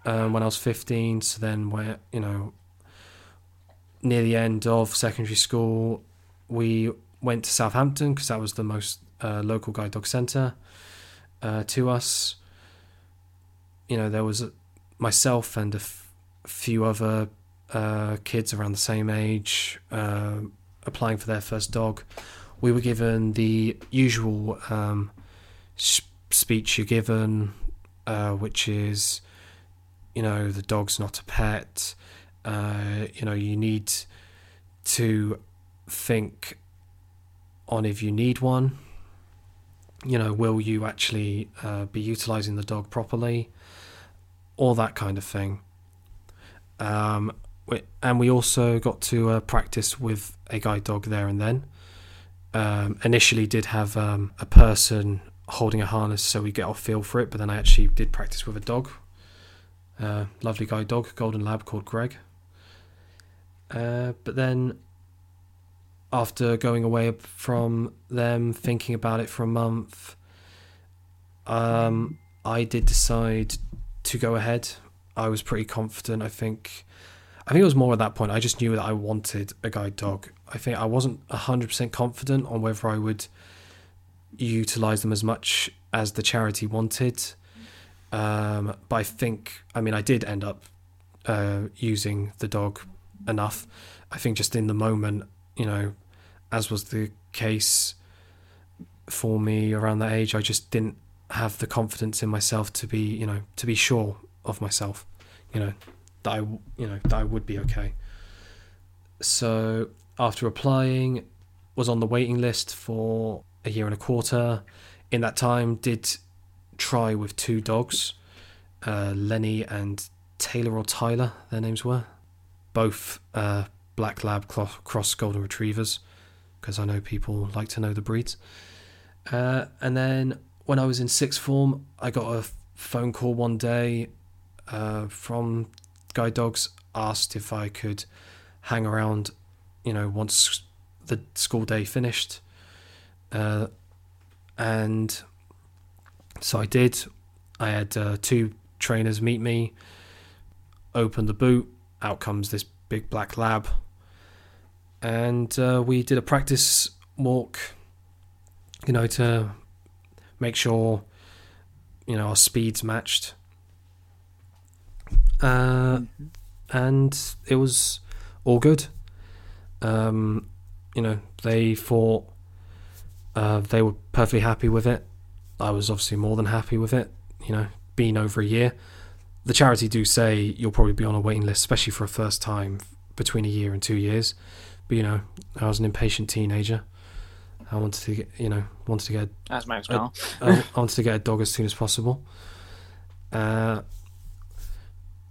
um, when I was 15. So then, when you know, near the end of secondary school, we went to Southampton because that was the most uh, local guide dog centre uh, to us. You know, there was myself and a f- few other uh, kids around the same age uh, applying for their first dog. We were given the usual um, sh- speech you're given, uh, which is, you know, the dog's not a pet. Uh, you know, you need to think on if you need one. You know, will you actually uh, be utilizing the dog properly? All that kind of thing. Um, and we also got to uh, practice with a guide dog there and then. Um, initially, did have um, a person holding a harness so we get off feel for it, but then I actually did practice with a dog. Uh, lovely guide dog, golden lab called Greg. Uh, but then after going away from them, thinking about it for a month, um, I did decide to go ahead. I was pretty confident. I think, I think it was more at that point. I just knew that I wanted a guide dog. I think I wasn't hundred percent confident on whether I would utilize them as much as the charity wanted. Um, but I think, I mean, I did end up uh, using the dog enough. I think just in the moment, you know, as was the case for me around that age, I just didn't have the confidence in myself to be, you know, to be sure of myself, you know, that I, you know, that I would be okay. So after applying, was on the waiting list for a year and a quarter. In that time, did try with two dogs, uh, Lenny and Taylor or Tyler, their names were, both uh, black lab cross golden retrievers, because I know people like to know the breeds. Uh, and then when I was in sixth form, I got a phone call one day uh, from guide dogs, asked if I could hang around, you know, once the school day finished. Uh, and so I did. I had uh, two trainers meet me, opened the boot, out comes this big black lab, and uh, we did a practice walk, you know, to make sure, you know, our speeds matched. Uh, and it was all good. Um, you know, they thought uh, they were perfectly happy with it. I was obviously more than happy with it. You know, being over a year. The charity do say you'll probably be on a waiting list, especially for a first time between a year and two years. But you know, I was an impatient teenager. I wanted to get, you know, wanted to get as my well. I wanted to get a dog as soon as possible. Uh,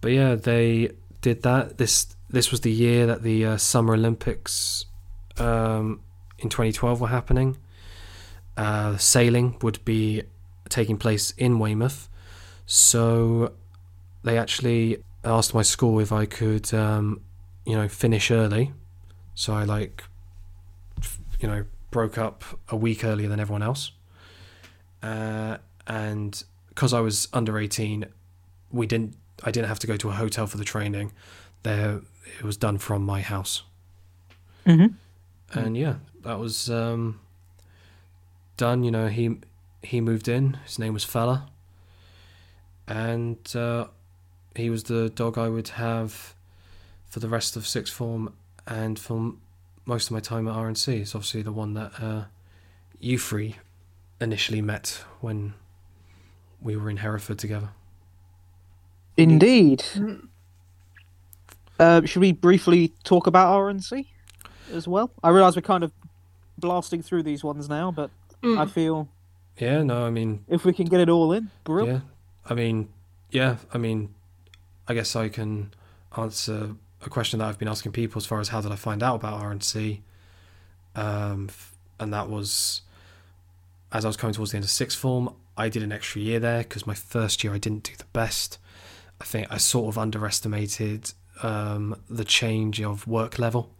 but yeah, they did that. This this was the year that the uh, Summer Olympics um, in 2012 were happening. Uh, sailing would be taking place in Weymouth, so they actually asked my school if I could, um, you know, finish early. So I like, you know, broke up a week earlier than everyone else, uh, and because I was under 18, we didn't. I didn't have to go to a hotel for the training. There, it was done from my house. Mm-hmm. And yeah, that was um, done. You know, he he moved in. His name was Fella, and uh, he was the dog I would have for the rest of sixth form and for most of my time at RNC. It's obviously the one that uh, you three initially met when we were in Hereford together. Indeed. Mm. Uh, should we briefly talk about RNC as well? I realise we're kind of blasting through these ones now, but Mm. I feel Yeah, no, I mean, if we can get it all in, brilliant. Yeah, I mean, yeah, I mean, I guess I can answer a question that I've been asking people as far as how did I find out about RNC, um, and that was as I was coming towards the end of sixth form. I did an extra year there because my first year I didn't do the best. I think I sort of underestimated um, the change of work level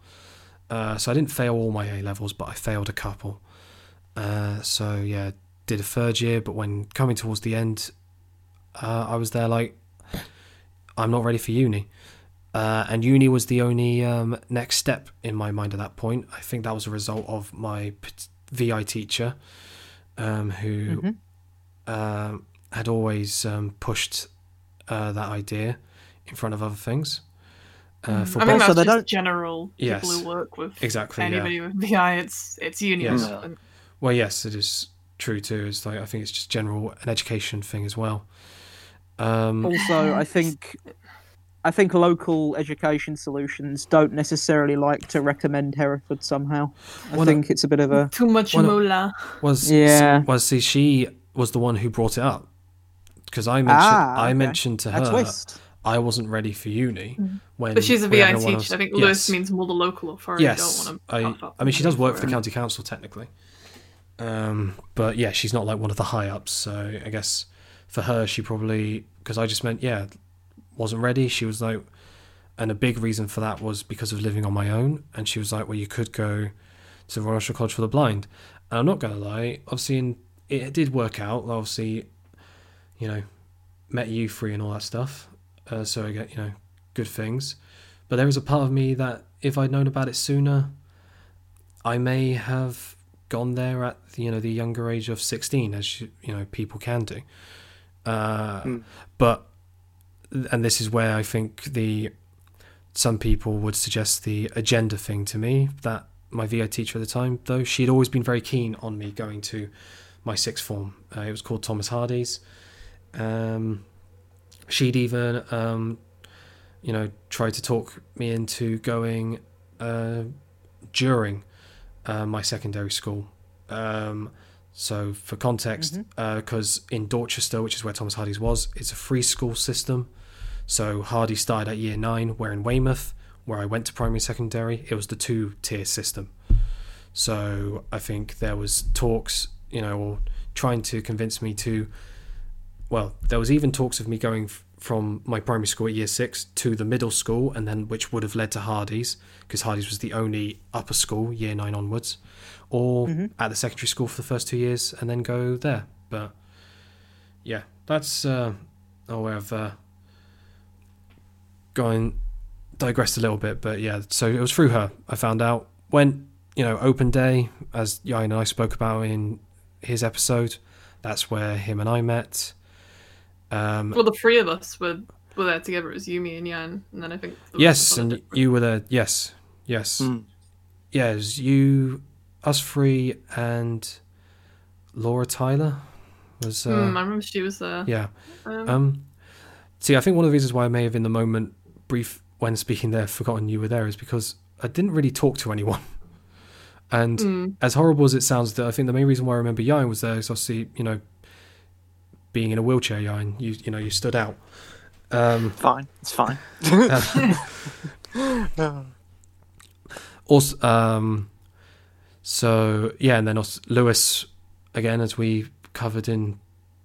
Uh, so I didn't fail all my A levels, but I failed a couple. Uh, so yeah, did a third year, but when coming towards the end, uh, I was there like, I'm not ready for uni. Uh, and uni was the only um, next step in my mind at that point. I think that was a result of my p- VI teacher, um, who Mhm. um, had always um, pushed uh, that idea in front of other things. Uh, for Mm. I mean, Also, that's they just don't- general people Yes. who work with Exactly, yeah. anybody with VI. It's it's uni. Yes. and- Well, yes, it is true too. It's like I think it's just general an education thing as well. Um, Also, I think I think local education solutions don't necessarily like to recommend Hereford somehow. I Well, no- think it's a bit of a Too much Well, moolah. was Yeah. was see she was the one who brought it up because I mentioned Ah, I okay. mentioned to her twist. I wasn't ready for uni when. But she's a we VI had no one teacher. else- I think yes. Lewis means more the local authority. Yes, Don't want I. to puff I mean, she does work for the county council technically, um, but yeah, she's not like one of the high ups. So I guess for her, she probably because I just meant yeah, wasn't ready. She was like, and a big reason for that was because of living on my own. And she was like, well, you could go to Royal National College for the Blind. And I'm not gonna lie, obviously, in, it did work out. Obviously, you know, met you free and all that stuff. Uh, so I get you know good things. But there is a part of me that if I'd known about it sooner, I may have gone there at you know the younger age of 16 as you, know people can do uh, Hmm. but and this is where i think the some people would suggest the agenda thing to me that my vi teacher at the time though she'd always been very keen on me going to my sixth form uh, it was called thomas hardy's um, she'd even um, you know tried to talk me into going uh, during uh, my secondary school. Um, so, for context, because in Dorchester, which is where Thomas Hardy's was, it's a free school system. So, Hardy started at year nine, where in Weymouth, where I went to primary and secondary, it was the two tier system. So, I think there was talks, you know, or trying to convince me to. Well, there was even talks of me going f- from my primary school at year six to the middle school, and then which would have led to Hardy's because Hardy's was the only upper school, year nine onwards, or at the secondary school for the first two years and then go there. But yeah, that's uh, oh, I've uh, gone digressed a little bit, but yeah. So it was through her I found out when you know open day, as Yain and I spoke about in his episode. That's where him and I met. Um, Well, the three of us were were there together. It was Yumi and Yan, and then I think. the yes, and different. you were there. Yes, yes. Mm. Yeah, you, us three, and Laura Tyler was. Uh, Hmm, I remember she was there. yeah. Um, Um, see, I think one of the reasons why I may have, in the moment, brief when speaking there, forgotten you were there is because I didn't really talk to anyone. And mm, as horrible as it sounds, that I think the main reason why I remember Yain was there is obviously, you know, being in a wheelchair, Yain, you you know, you stood out. Um, Fine, it's fine. also, um, so yeah, and then also Lewis, again, as we covered in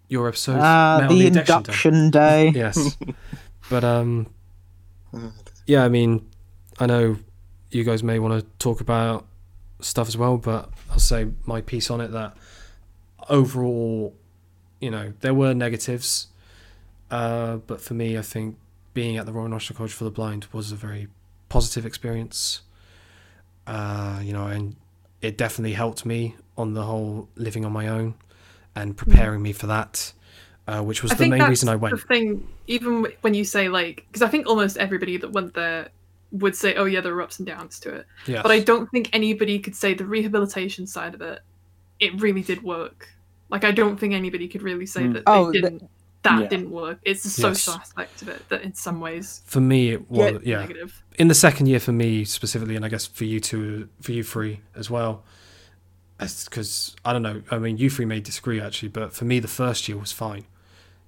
your episode, Ah, met the induction day. induction day. yes but um yeah i mean i know you guys may want to talk about stuff as well but i'll say my piece on it that overall you know there were negatives uh but for me i think being at the royal national college for the blind was a very positive experience. Uh you know and it definitely helped me on the whole living on my own and preparing me for that uh, which was I the main reason i went The thing, even when you say like, because I think almost everybody that went there would say, "Oh yeah, there were ups and downs to it," Yes. but I don't think anybody could say the rehabilitation side of it. It really did work. Like I don't think anybody could really say Mm. that Oh, they the- didn't. that Yeah. didn't work. It's the Yes. social aspect of it that, in some ways, for me it was yeah, negative. in the second year for me specifically and i guess for you two for you three as well because i don't know i mean you three may disagree actually but for me the first year was fine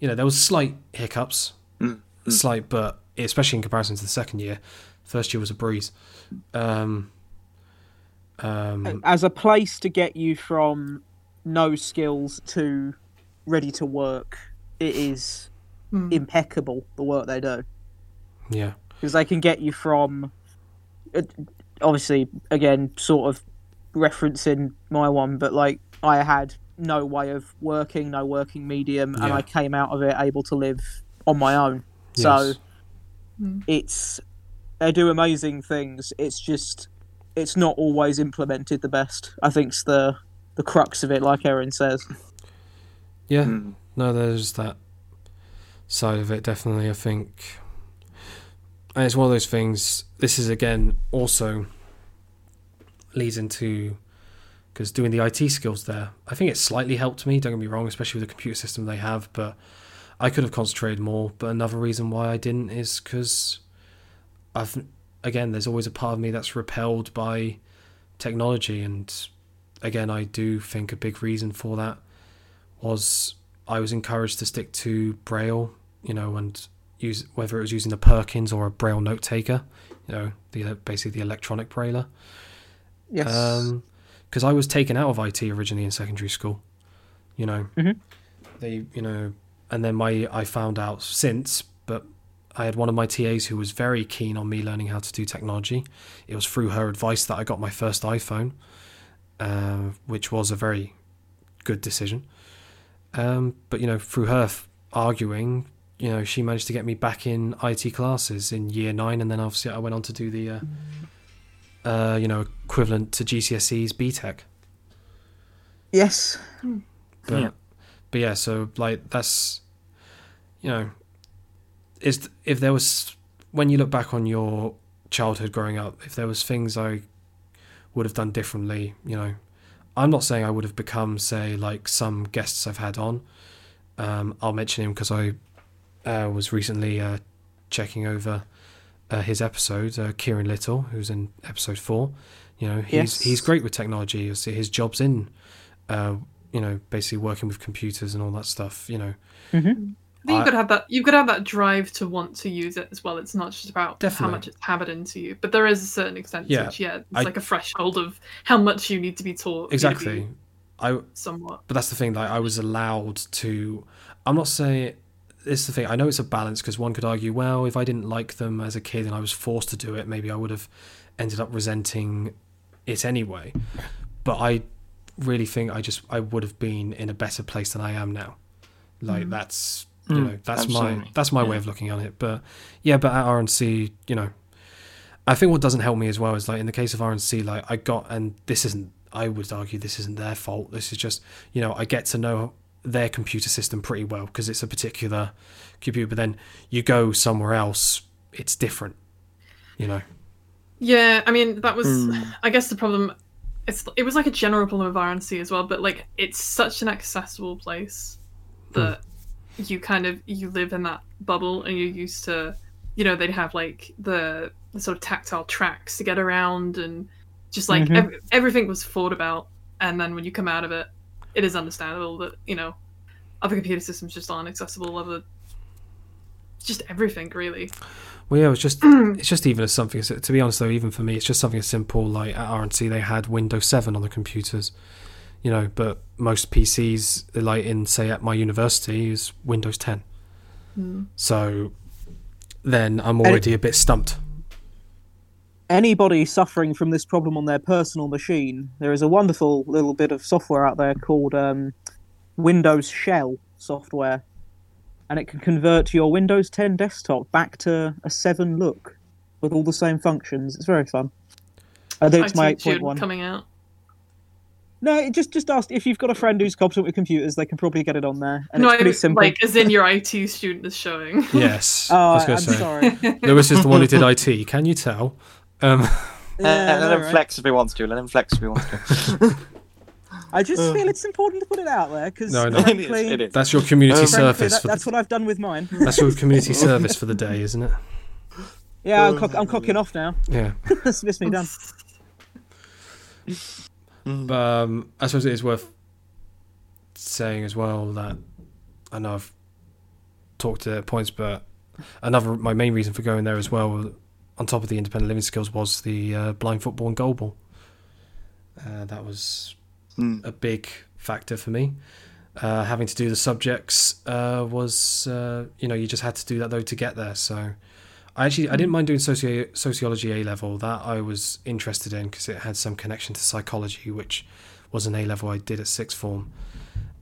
you know there was slight hiccups Mm, mm. slight but especially in comparison to the second year first year was a breeze um um As a place to get you from no skills to ready to work, it is Hmm. impeccable the work they do yeah because they can get you from. uh, obviously, again, sort of referencing my one, but like I had no way of working, no working medium, and I came out of it able to live on my own. So Yes. Mm. it's they do amazing things. It's just it's not always implemented the best. I think's the the crux of it, like Erin says. Yeah. Mm. No, there's that side of it, definitely. I think. And it's one of those things. This is, again, also leads into. Because doing the IT skills there, I think it slightly helped me, don't get me wrong, especially with the computer system they have, but I could have concentrated more. But another reason why I didn't is because I've. Again, there's always a part of me that's repelled by technology. And again, I do think a big reason for that was I was encouraged to stick to Braille, you know, and use whether it was using a Perkins or a Braille note taker, you know, the basically the electronic Brailler. Yes. Um, Because I was taken out of IT originally in secondary school, you know. Mhm. They, you know, and then my I found out since, but I had one of my TAs who was very keen on me learning how to do technology. It was through her advice that I got my first iPhone, uh, which was a very good decision. Um, but you know, through her f- arguing, you know, she managed to get me back in IT classes in year nine, and then obviously I went on to do the, uh, uh, you know, equivalent to GCSE's BTEC. yes. But Yeah. but yeah, so like that's you know, is if there was when you look back on your childhood growing up, if there was things I would have done differently, you know, I'm not saying I would have become, say, like some guests I've had on. Um, I'll mention him because I uh, was recently uh, checking over uh, his episode, uh, Kieran Little, who's in episode four. You know, he's Yes. he's great with technology. His, his job's in, uh, you know, basically working with computers and all that stuff. You know, I think you've got to have that. You've got to have that drive to want to use it as well. It's not just about Definitely. how much it's hammered into you, but there is a certain extent Yeah, to which, yeah, it's I- like a threshold of how much you need to be taught. for you to be exactly. I somewhat. but that's the thing like i was allowed to i'm not saying it's the thing i know it's a balance because one could argue well if i didn't like them as a kid and i was forced to do it maybe i would have ended up resenting it anyway. But i really think i just i would have been in a better place than i am now. Like that's you Mm, know that's my that's my way of looking at it. But yeah but at rnc you know i think what doesn't help me as well is like in the case of rnc like i got and this isn't i would argue this isn't their fault. This is just you know i get to know their computer system pretty well because it's a particular computer but then you go somewhere else it's different you know Yeah, I mean that was. Mm. I guess the problem. It's it was like a general problem of RNC as well, but like it's such an accessible place that you kind of you live in that bubble and you're used to, you know, they'd have like the, the sort of tactile tracks to get around and just like Mhm. ev- everything was thought about, and then when you come out of it, it is understandable that you know other computer systems just aren't accessible. Other just everything really. well yeah it's just it's just even as something to be honest though even for me it's just something as simple like at rnc they had windows 7 on the computers you know but most pcs like in say at my university is windows 10 Mm. so then i'm already a bit stumped Anybody suffering from this problem on their personal machine, there is a wonderful little bit of software out there called um, Windows Shell software, and it can convert your Windows 10 desktop back to a 7 look with all the same functions. It's very fun. I think it's my IT 8.1. coming out. No, just just ask if you've got a friend who's competent with computers, they can probably get it on there, and no, it's I pretty mean, simple. like as in your IT student is showing. yes oh, i was I, going am say sorry. lewis is the one who did it can you tell um Yeah, Uh, I let him right? flex if he wants to. Let him flex if he wants to. I just feel it's important to put it out there because No, I know. it is. It is. that's your community Um, service that, that's what I've done with mine. that's your community service for the day isn't it Yeah, I'm, cock- I'm cocking off now. yeah Dismiss me done. But um, I suppose it is worth saying as well that I know I've talked to points, but another my main reason for going there as well, on top of the independent living skills, was the uh, blind football and goalball. Uh, that was Mm. a big factor for me. Uh, having to do the subjects uh, was, uh, you know, you just had to do that though to get there. So I actually I didn't mind doing socio- sociology A level. That I was interested in because it had some connection to psychology, which was an A level I did at sixth form.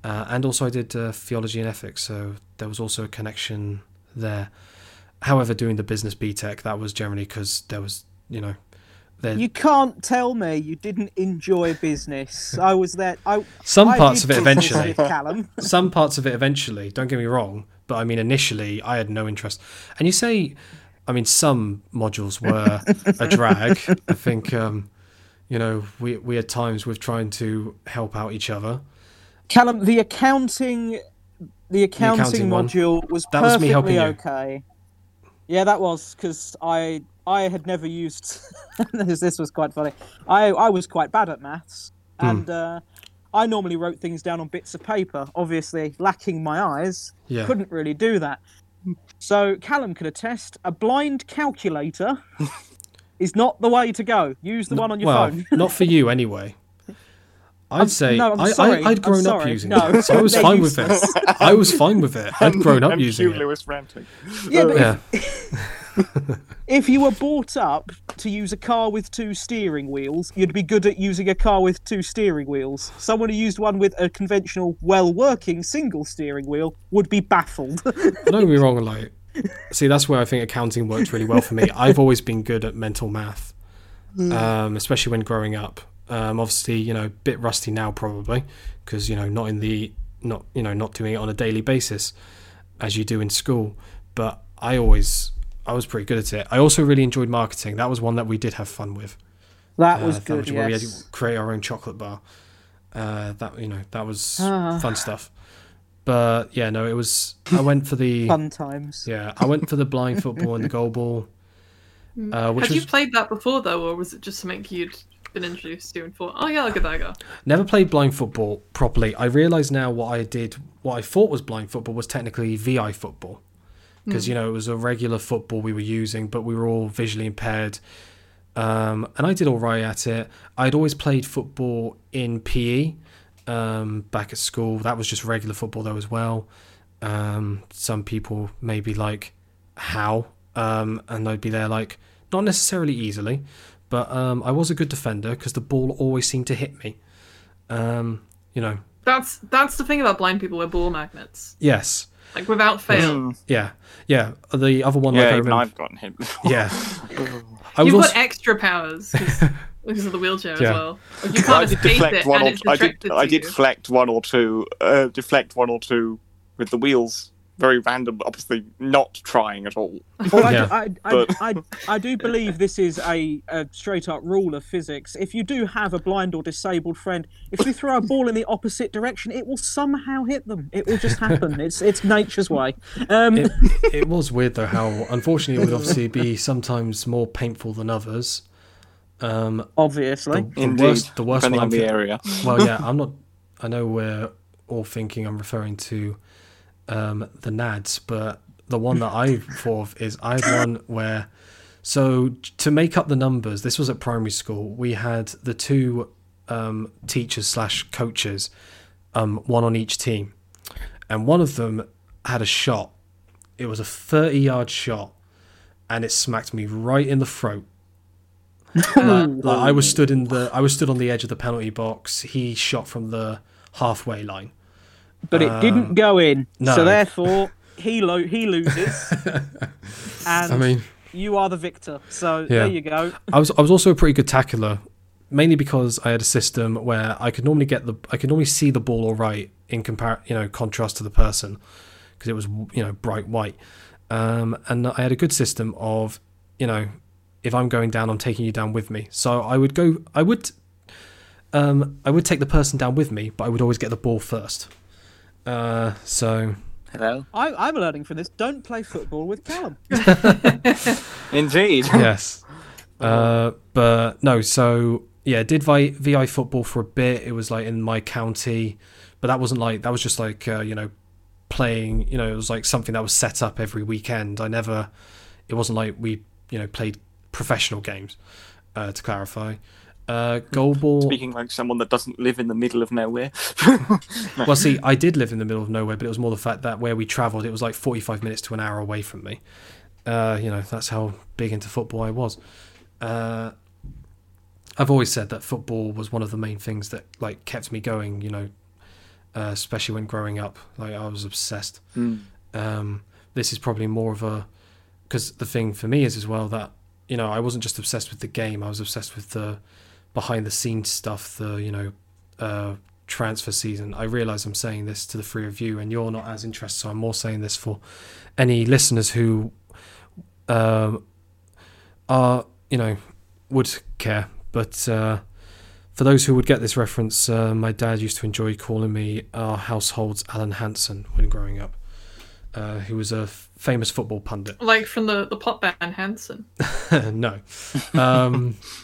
Uh, and also I did uh, theology and ethics, so there was also a connection there. However, doing the business BTEC, that was generally because there was, you know, there You can't tell me you didn't enjoy business. I was there. I, some I parts of it eventually. Callum. some parts of it eventually. Don't get me wrong, but I mean initially I had no interest. And you say, I mean some modules were a drag. I think, um, you know, we we had times with trying to help out each other. Callum, the accounting, the accounting, accounting one. module was That was me perfectly helping you. Yeah, that was because I I had never used. this, this was quite funny. I I was quite bad at maths, Hmm. and uh, I normally wrote things down on bits of paper. Obviously, lacking my eyes, Yeah. couldn't really do that. So Callum could attest a blind calculator is not the way to go. Use the one on your well, phone. not for you anyway. I'd I'm- say no, I'm I, sorry, I, I'd I'm grown up sorry. using No, it, so I was fine with useless. it. I was fine with it. I'd grown up and using Hugh it. Lewis ranting. Yeah, but Yeah, if you were brought up to use a car with two steering wheels, you'd be good at using a car with two steering wheels. Someone who used one with a conventional, well working single steering wheel would be baffled. don't get me wrong. Like, see, that's where I think accounting worked really well for me. I've always been good at mental math, um, especially when growing up. Um, obviously, you know, a bit rusty now probably because you know not in the not you know not doing it on a daily basis as you do in school. But I always I was pretty good at it. I also really enjoyed marketing. That was one that we did have fun with. that Uh, was that good, was where we had to create our own chocolate bar. Uh, that you know that was Ah. fun stuff. But yeah, no, it was. I went for the Fun times. yeah, I went for the blind football and the goal ball. Uh, which Had was you played that before though, or was it just something you'd been introduced to and thought, oh yeah, I'll give that a go? never played blind football properly. I realise now what I did, what I thought was blind football was technically VI football, because you know it was a regular football we were using, but we were all visually impaired. Um, and I did all right at it. I'd always played football in PE um, back at school. That was just regular football though as well. Um, some people maybe like how, um, and I'd be there like not necessarily easily, but um, I was a good defender because the ball always seemed to hit me. Um, you know, That's that's the thing about blind people, we're ball magnets. yes, Like without fail. Mm. yeah, yeah. The other one, like Yeah, I even remember, I've gotten hit. yeah. I was You've also, got extra powers because of the wheelchair Yeah. as well. Like, you I can't did deflect it, one or it's I did I did you. deflect one or two uh, deflect one or two with the wheels. Very random, obviously not trying at all. Well, I, Yeah. I, I, But- I, I do believe this is a, a straight up rule of physics. If you do have a blind or disabled friend, if you throw a ball in the opposite direction, it will somehow hit them. It will just happen. It's it's nature's way. Um, it, it was weird though how unfortunately it would obviously be sometimes more painful than others. Um, obviously. the, the Indeed, worst, the worst depending one on the area. well, yeah, I'm not. I know we're all thinking I'm referring to um, the NADS, but the one that I thought of is I had one where. So to make up the numbers, this was at primary school. We had the two um, teachers slash coaches, um, one on each team, and one of them had a shot. It was a thirty yard shot, and it smacked me right in the throat. like, like I was stood in the I was stood on the edge of the penalty box. He shot from the halfway line. But it didn't go in. no. So therefore, he lo- he loses, and I mean, you are the victor. So Yeah. there you go. I was I was also a pretty good tackler, mainly because I had a system where I could normally get the I could normally see the ball all right in compar you know contrast to the person because it was you know bright white, um, and I had a good system of you know if I'm going down I'm taking you down with me. So I would go I would um, I would take the person down with me, but I would always get the ball first. Uh, so Hello. I, I'm learning from this. Don't play football with Callum. Indeed. yes. Uh, but no, so yeah, did vi- VI football for a bit. It was like in my county, but that wasn't like that was just like uh, you know playing. You know, it was like something that was set up every weekend. I never. It wasn't like we you know played professional games. Uh, to clarify, uh, goal ball. Speaking like someone that doesn't live in the middle of nowhere. Well, see, I did live in the middle of nowhere, but it was more the fact that where we travelled, it was like forty-five minutes to an hour away from me. Uh, you know, that's how big into football I was. Uh, I've always said that football was one of the main things that like kept me going. You know, uh, especially when growing up, like I was obsessed. Mm. Um, this is probably more of a because the thing for me is as well that you know I wasn't just obsessed with the game. I was obsessed with the behind the scenes stuff. The you know uh, transfer season. I realise I'm saying this to the three of you, and you're not as interested. So I'm more saying this for any listeners who um, are you know would care. But uh, for those who would get this reference, uh, my dad used to enjoy calling me our household's Alan Hansen when growing up. Uh, who was a f- famous football pundit. Like from the, the pop band Hanson. no, um,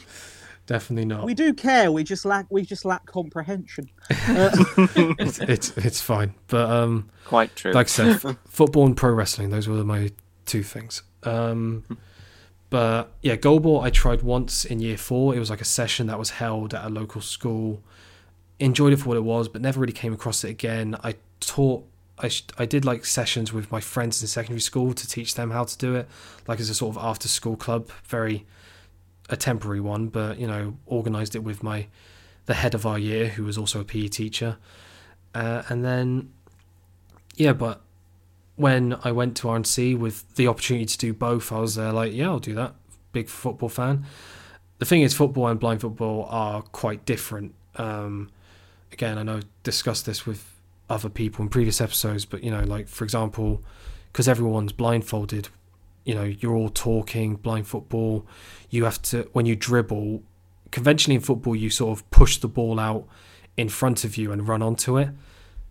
definitely not. We do care. We just lack. We just lack comprehension. It's, it's it's fine, but um, Quite true. like I said, f- football and pro wrestling. Those were my two things. Um, but yeah, goalball. I tried once in year four. It was like a session that was held at a local school. Enjoyed it for what it was, but never really came across it again. I taught. I, sh- I did like sessions with my friends in secondary school to teach them how to do it, like as a sort of after school club. Very a temporary one, but you know, organised it with my the head of our year, who was also a PE teacher, uh, and then yeah, but when I went to RNC with the opportunity to do both, I was there like, yeah, I'll do that. Big football fan. The thing is, football and blind football are quite different. Um, again, I know I discussed this with other people in previous episodes, but you know, like for example, because everyone's blindfolded, you know, you're all talking blind football. You have to when you dribble. Conventionally in football, you sort of push the ball out in front of you and run onto it.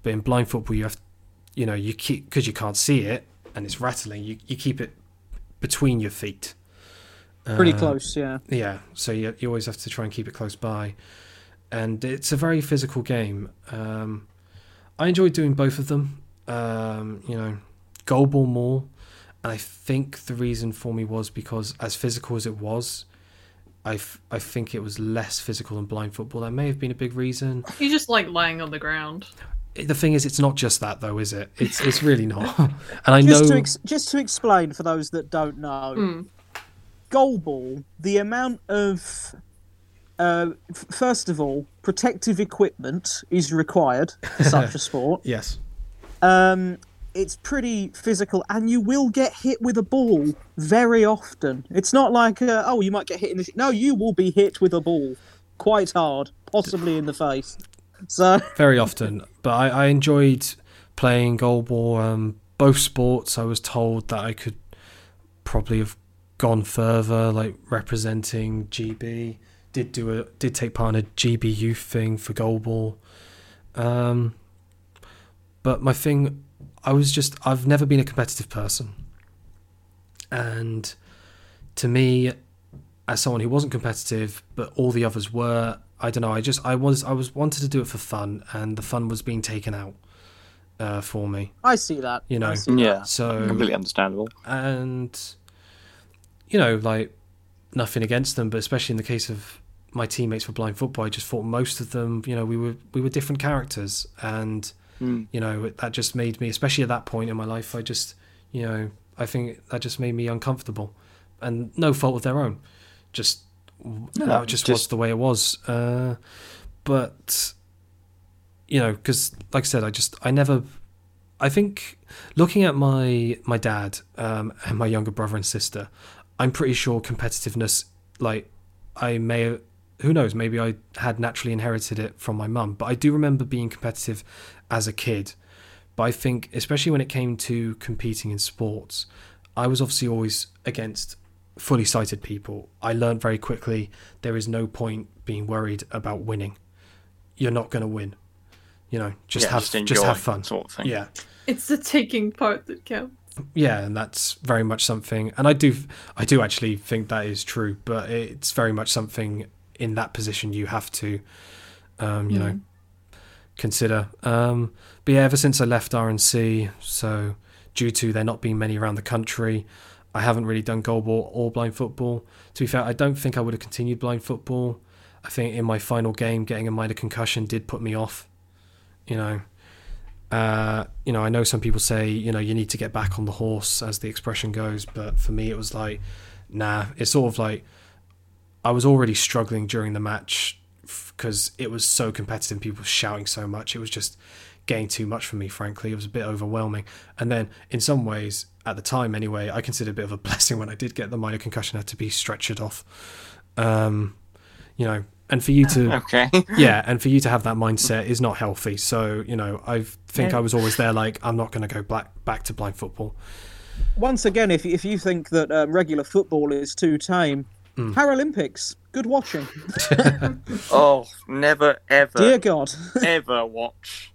But in blind football, you have you know you keep because you can't see it and it's rattling you, you keep it between your feet Pretty Uh, close, yeah. yeah so you, you always have to try and keep it close by and it's a very physical game um, i enjoy doing both of them um, you know goalball more and i think the reason for me was because as physical as it was I, f- I think it was less physical than blind football that may have been a big reason You just like lying on the ground. the thing is it's not just that though is it it's it's really not and i Just know to ex- just to explain for those that don't know, Hmm. goalball, the amount of uh, f- first of all, protective equipment is required for such a sport. yes Um, it's pretty physical, and you will get hit with a ball very often. It's not like, uh, oh, you might get hit in the. Sh-. No, you will be hit with a ball quite hard, possibly in the face. So, very often. But I, I enjoyed playing goalball. Um, both sports, I was told that I could probably have gone further, like representing GB. Did do a did take part in a GB youth thing for goalball. Um, but my thing, I was just I've never been a competitive person, and to me, as someone who wasn't competitive, but all the others were, I don't know. I just I was I was wanted to do it for fun, and the fun was being taken out uh, for me. I see that. You know. I see that. yeah, So completely understandable. and you know, like nothing against them, but especially in the case of my teammates for blind football, I just thought most of them, you know, we were we were different characters, and Mm. you know that just made me, especially at that point in my life, I just, you know, I think that just made me uncomfortable, and no fault of their own, just no, that just, was the way it was. Uh, but you know, because like I said, I just I never. I think looking at my my dad um, and my younger brother and sister, I'm pretty sure competitiveness, like I may, who knows, maybe I had naturally inherited it from my mum, but I do remember being competitive as a kid. But I think, especially when it came to competing in sports, I was obviously always against fully sighted people. I learned very quickly there is no point being worried about winning. You're not going to win. You know, just Yeah, have just just, have fun. sort of thing. Yeah, It's the taking part that counts. yeah, and that's very much something. And I do, I do actually think that is true. But it's very much something in that position you have to, um, you know, consider. Um, but yeah, ever since I left RNC, so due to there not being many around the country, I haven't really done goalball or blind football. To be fair, I don't think I would have continued blind football. I think in my final game, getting a minor concussion did put me off. You know, Uh, you know, I know some people say, you know, you need to get back on the horse, as the expression goes, but for me, it was like, nah. It's sort of like I was already struggling during the match because it was so competitive. and People shouting so much. It was just getting too much for me. Frankly, it was a bit overwhelming. And then, in some ways, at the time anyway, I considered a bit of a blessing when I did get the minor concussion. I had to be stretchered off. Um, you know, and for you to Okay. yeah, and for you to have that mindset is not healthy. So you know, I think Yeah. I was always there. Like, I'm not going to go back back to blind football. Once again, if if you think that um, regular football is too tame, Mm. Paralympics, good watching. Oh, never ever Dear God. ever watch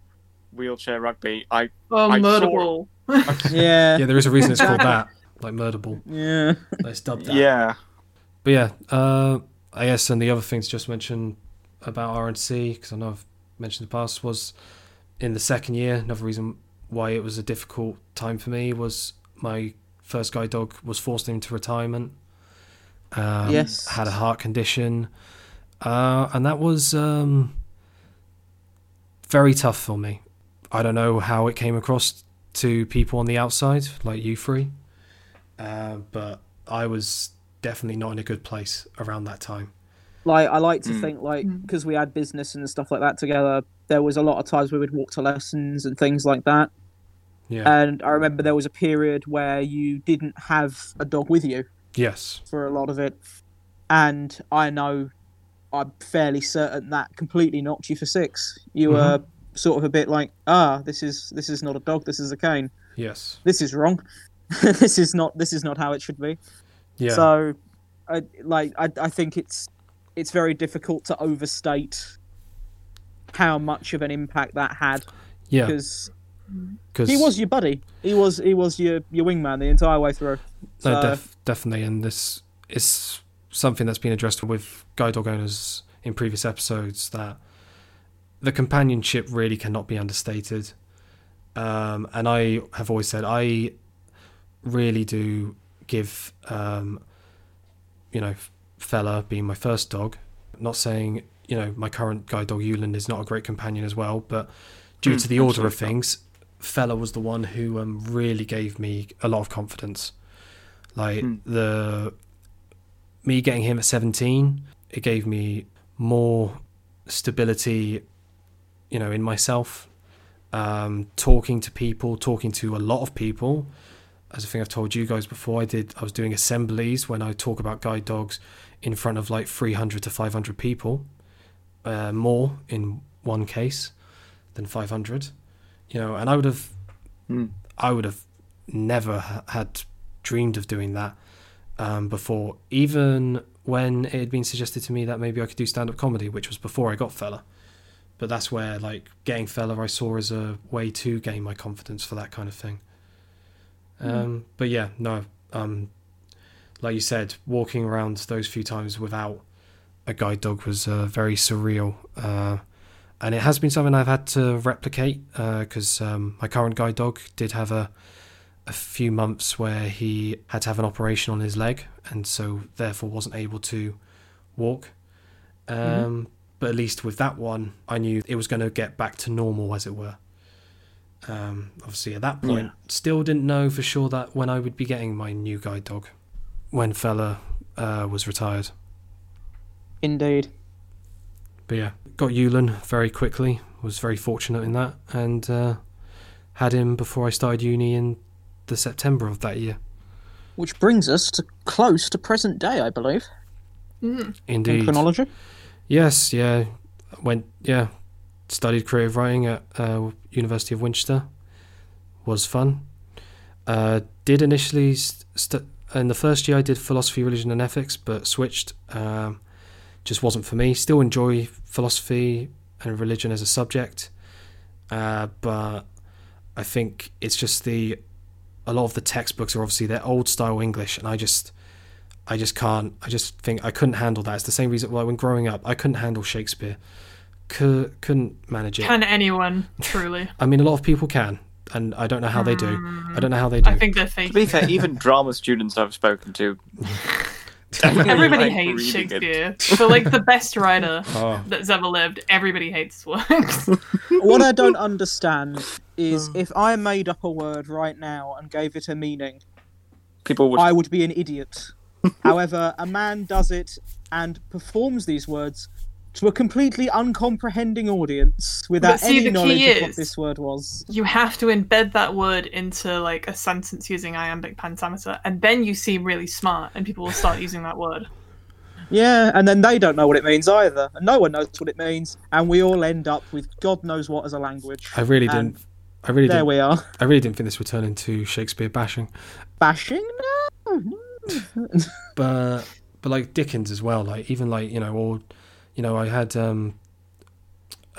wheelchair rugby. I Oh, I murder saw- yeah. Yeah, there is a reason it's called that, like murder ball. Yeah. Let's dub that. yeah. But yeah, uh, I guess, and the other things just mentioned about RNC, because I know I've mentioned in the past, was in the second year. Another reason why it was a difficult time for me was my first guide dog was forced into retirement. Um, Yes. Had a heart condition. Uh, and that was um, very tough for me. I don't know how it came across to people on the outside, like you three. Uh, but I was definitely not in a good place around that time. Like I like to Mm. think like Mm. because we had business and stuff like that together. There was a lot of times we would walk to lessons and things like that. Yeah. And I remember there was a period where you didn't have a dog with you yes. for a lot of it. And I know I'm fairly certain that completely knocked you for six. You Mhm. were sort of a bit like, ah, this is this is not a dog, this is a cane. Yes. This is wrong. this is not this is not how it should be. Yeah. So, I like I, I think it's it's very difficult to overstate how much of an impact that had yeah. because Because he was your buddy. He was he was your your wingman the entire way through. So, No, def- definitely, and this is something that's been addressed with guide dog owners in previous episodes that the companionship really cannot be understated. Um, and I have always said I really do give, um, you know, fella being my first dog. Not saying you know my current guide dog Euland is not a great companion as well, but due Mm, to the order of things, fella was the one who um, really gave me a lot of confidence. Like Hmm. the me getting him at 17, it gave me more stability, you know, in myself. Um, talking to people, talking to a lot of people. As I think I've told you guys before, I did. I was doing assemblies when I talk about guide dogs in front of like 300 to 500 people, uh, more in one case than 500. You know, and I would have, Hmm. I would have never ha- had dreamed of doing that um, before, even when it had been suggested to me that maybe I could do stand up comedy, which was before I got Fella. But that's where, like, getting Fella I saw as a way to gain my confidence for that kind of thing. Um, But yeah, no, um, like you said, walking around those few times without a guide dog was uh, very surreal. Uh, and it has been something I've had to replicate because um, my current guide dog did have a a few months where he had to have an operation on his leg and so therefore wasn't able to walk. Um, But at least with that one, I knew it was going to get back to normal, as it were. Um, obviously, at that point, still didn't know for sure that when I would be getting my new guide dog, when fella uh, was retired. indeed. But yeah, got Yulan very quickly. Was very fortunate in that, and uh, had him before I started uni in the September of that year. Which brings us to close to present day, I believe, Mm. in Indeed. chronology. Yes, yeah. Went, yeah. Studied creative writing at uh, University of Winchester. Was fun. Uh, did initially st- st- in the first year I did philosophy, religion, and ethics, but switched. Um, just wasn't for me. Still enjoy philosophy and religion as a subject, uh, but I think it's just the a lot of the textbooks are obviously they're old style English, and I just I just can't. I just think I couldn't handle that. It's the same reason why when growing up I couldn't handle Shakespeare. Cou- couldn't manage it. Can anyone truly? I mean, a lot of people can, and I don't know how they do. I don't know how they mm. do. I think they're fake. To be fair, even drama students I've spoken to. Everybody like hates reading it. Shakespeare. For like the best writer Oh, that's ever lived, everybody hates works. what I don't understand is Hmm. if I made up a word right now and gave it a meaning, People would. I would be an idiot. However, a man does it and performs these words to a completely uncomprehending audience without see, any knowledge key of what is- this word was. You have to embed that word into like a sentence using iambic pentameter, and then you seem really smart, and people will start using that word. Yeah, and then they don't know what it means either, and no one knows what it means, and we all end up with God knows what as a language. I really And didn't. I really There we are. I really didn't think this would turn into Shakespeare bashing. Bashing? No. but but like Dickens as well. Like even like you know, or you know, I had um,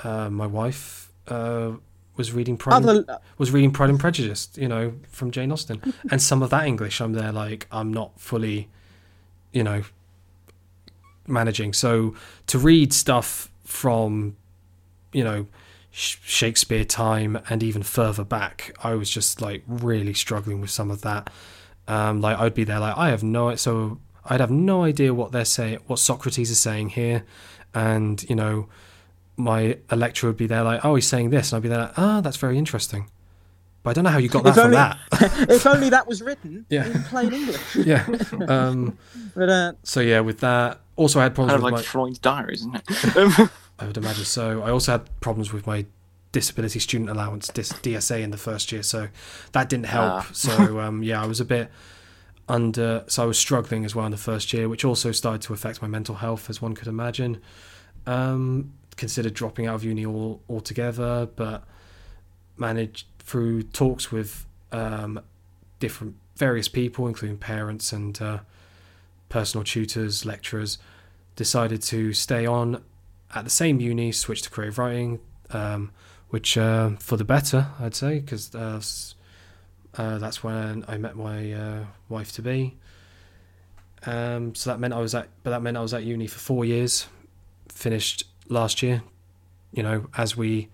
uh, my wife uh, was reading Pride and, was reading Pride and Prejudice, you know, from Jane Austen, and some of that English, I'm there like I'm not fully, you know, managing. So to read stuff from, you know. Sh- Shakespeare time and even further back, I was just like really struggling with some of that. Um, like I'd be there, like I have no, so I'd have no idea what they're saying, what Socrates is saying here, and you know, my a lecturer would be there, like, oh, he's saying this, and I'd be there, like, ah, that's very interesting, but I don't know how you got that If from only- that. if only that was written Yeah. in plain English. yeah. Um. But uh, So yeah, with that, also I had problems kind of with like my. Freud's diaries, isn't it? I would imagine so. I also had problems with my disability student allowance, DSA, in the first year, so that didn't help. Ah. so um, yeah, I was a bit under. So I was struggling as well in the first year, which also started to affect my mental health, as one could imagine. Um, considered dropping out of uni all altogether, but managed through talks with um, different various people, including parents and uh, personal tutors, lecturers, decided to stay on at the same uni, switch to creative writing, um, which uh, for the better, I'd say, because uh, uh, that's when I met my uh, wife to be. Um, so that meant I was at, but that meant I was at uni for four years. Finished last year, you know, as we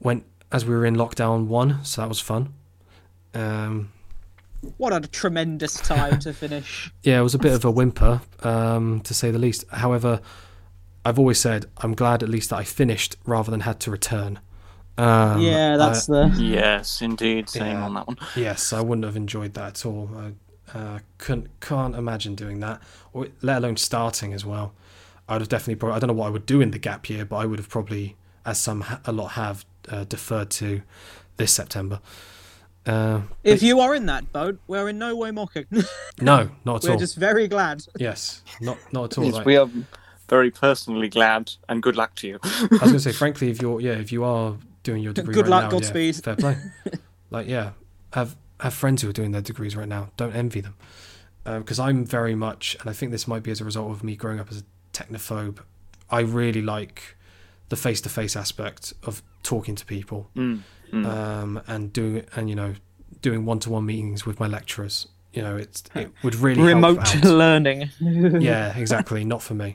went, as we were in lockdown one, so that was fun. Um, what a tremendous time to finish. yeah, it was a bit of a whimper, um, to say the least. However, I've always said I'm glad at least that I finished rather than had to return. Um, yeah, that's I- the. yes, indeed. Same Yeah. on that one. yes, I wouldn't have enjoyed that at all. I uh, couldn't, can't imagine doing that, or let alone starting as well. I'd have definitely. Probably, I don't know what I would do in the gap year, but I would have probably, as some a lot have, uh, deferred to this September. Uh, If you are in that boat, we're in no way mocking. no, not at all. we're just very glad. Yes, not not at all. Yes, like- we are very personally glad, and good luck to you. I was going to say, frankly, if you're yeah, if you are doing your degree, Good right luck, now, Godspeed. Yeah, fair play. like yeah, have have friends who are doing their degrees right now. Don't envy them, because I'm very much, and I think this might be as a result of me growing up as a technophobe. I really like the face to face aspect of talking to people Mm, mm. um, and doing and you know doing one to one meetings with my lecturers. You know, it's it would really help Remote out learning. yeah, exactly. Not for me.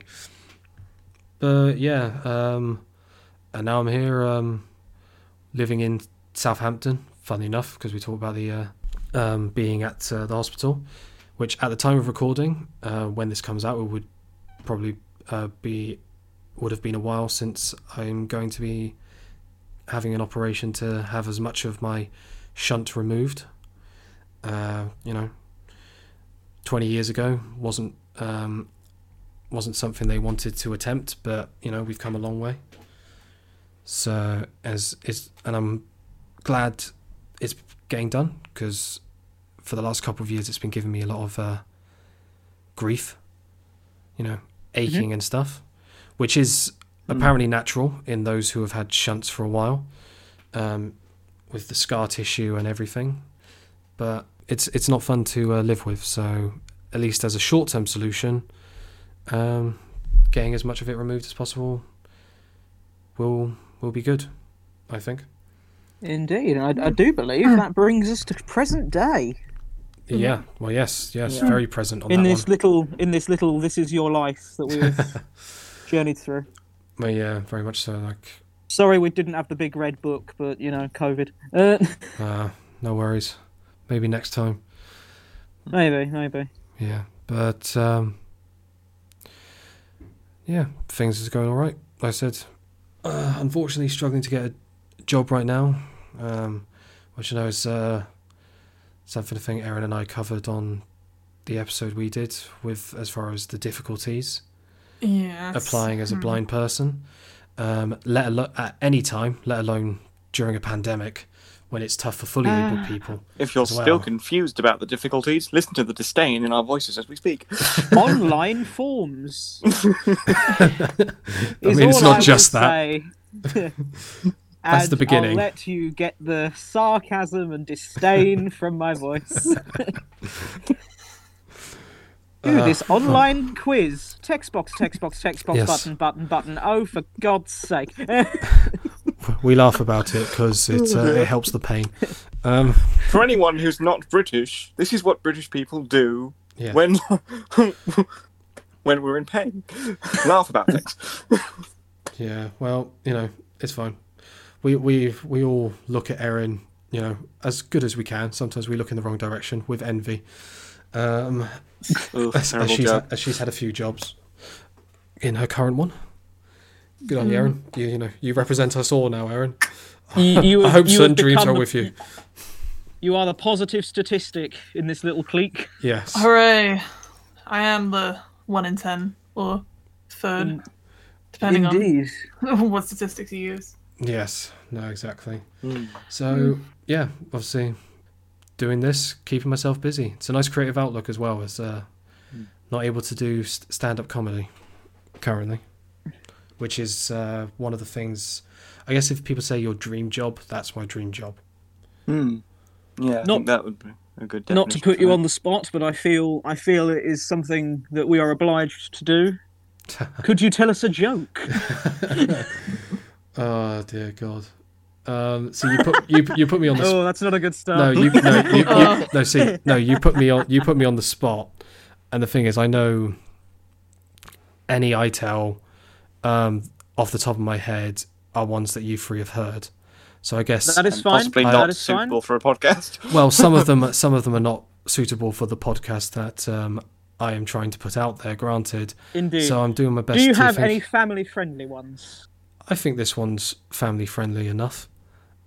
But yeah, um, and now I'm here, um, living in Southampton. Funny enough, because we talked about the uh, um, being at uh, the hospital, which at the time of recording, uh, when this comes out, it would probably uh, be would have been a while since I'm going to be having an operation to have as much of my shunt removed. Uh, you know, 20 years ago wasn't um, wasn't something they wanted to attempt, but you know we've come a long way. So as is, and I'm glad it's getting done because for the last couple of years it's been giving me a lot of uh, grief, you know, aching and stuff, which is Mm. apparently natural in those who have had shunts for a while, um, with the scar tissue and everything. But it's it's not fun to uh, live with. So at least as a short term solution, um, getting as much of it removed as possible will will be good. I think. Indeed, and I, I do believe that brings us to present day. Yeah. Well, yes, yes, Yeah. very present on in that this one. little, in this little, this is your life that we've journeyed through. Well, yeah, very much so. Like, Sorry, we didn't have the big red book, but you know, COVID. Uh, uh, no worries. Maybe next time. maybe, maybe. Yeah, but um, yeah, things is going all right. Like I said, uh, unfortunately, struggling to get a job right now. um, which I know is uh, something I think Erin and I covered on the episode we did with as far as the difficulties Yeah. applying as a Hmm. blind person, um, let alone at any time, let alone during a pandemic when it's tough for fully able Ah. people. If you're As still confused about the difficulties, listen to the disdain in our voices as we speak. Online forms. I mean, it's not I just that. That's the beginning. I'll let you get the sarcasm and disdain from my voice. Ooh, Uh, this online quiz. Text box, text box, text box, Yes. button, button, button. Oh, for God's sake. We laugh about it because it uh, it helps the pain. Um, For anyone who's not British, this is what British people do yeah. when when we're in pain. Laugh about things. Yeah, well, you know, it's fine. We we we all look at Erin, you know, as good as we can. Sometimes we look in the wrong direction with envy. Um, Ugh, as, as she's as she's had a few jobs in her current one. Good on you, Erin. You you know you represent us all now, Erin. You, you I hope you certain dreams are the- with you. You are the positive statistic in this little clique. Yes. Hooray! I am the one in ten or third, In- depending Indeed. on what statistics you use. Yes. No. Exactly. Hmm. So yeah, obviously, doing this, keeping myself busy. It's a nice creative outlook as well as uh, not able to do st- stand-up comedy currently, which is uh, one of the things. I guess if people say your dream job, that's my dream job. Hmm. Yeah, I Not- think that would be a good Not to put you it. on the spot, but I feel I feel it is something that we are obliged to do. Could you tell us a joke? Oh dear God. Um, so you put you you put me on the Oh, that's not a good start. No, you no you, you Oh. no see no you put me on you put me on the spot, and the thing is I know any I tell um, off the top of my head are ones that you three have heard. So I guess That is fine. possibly I- not that is fine. suitable for a podcast. well some of them some of them are not suitable for the podcast that um, I am trying to put out there. Granted, Indeed. so I'm doing my best. Do you to have think- any family-friendly ones? I think this one's family friendly enough.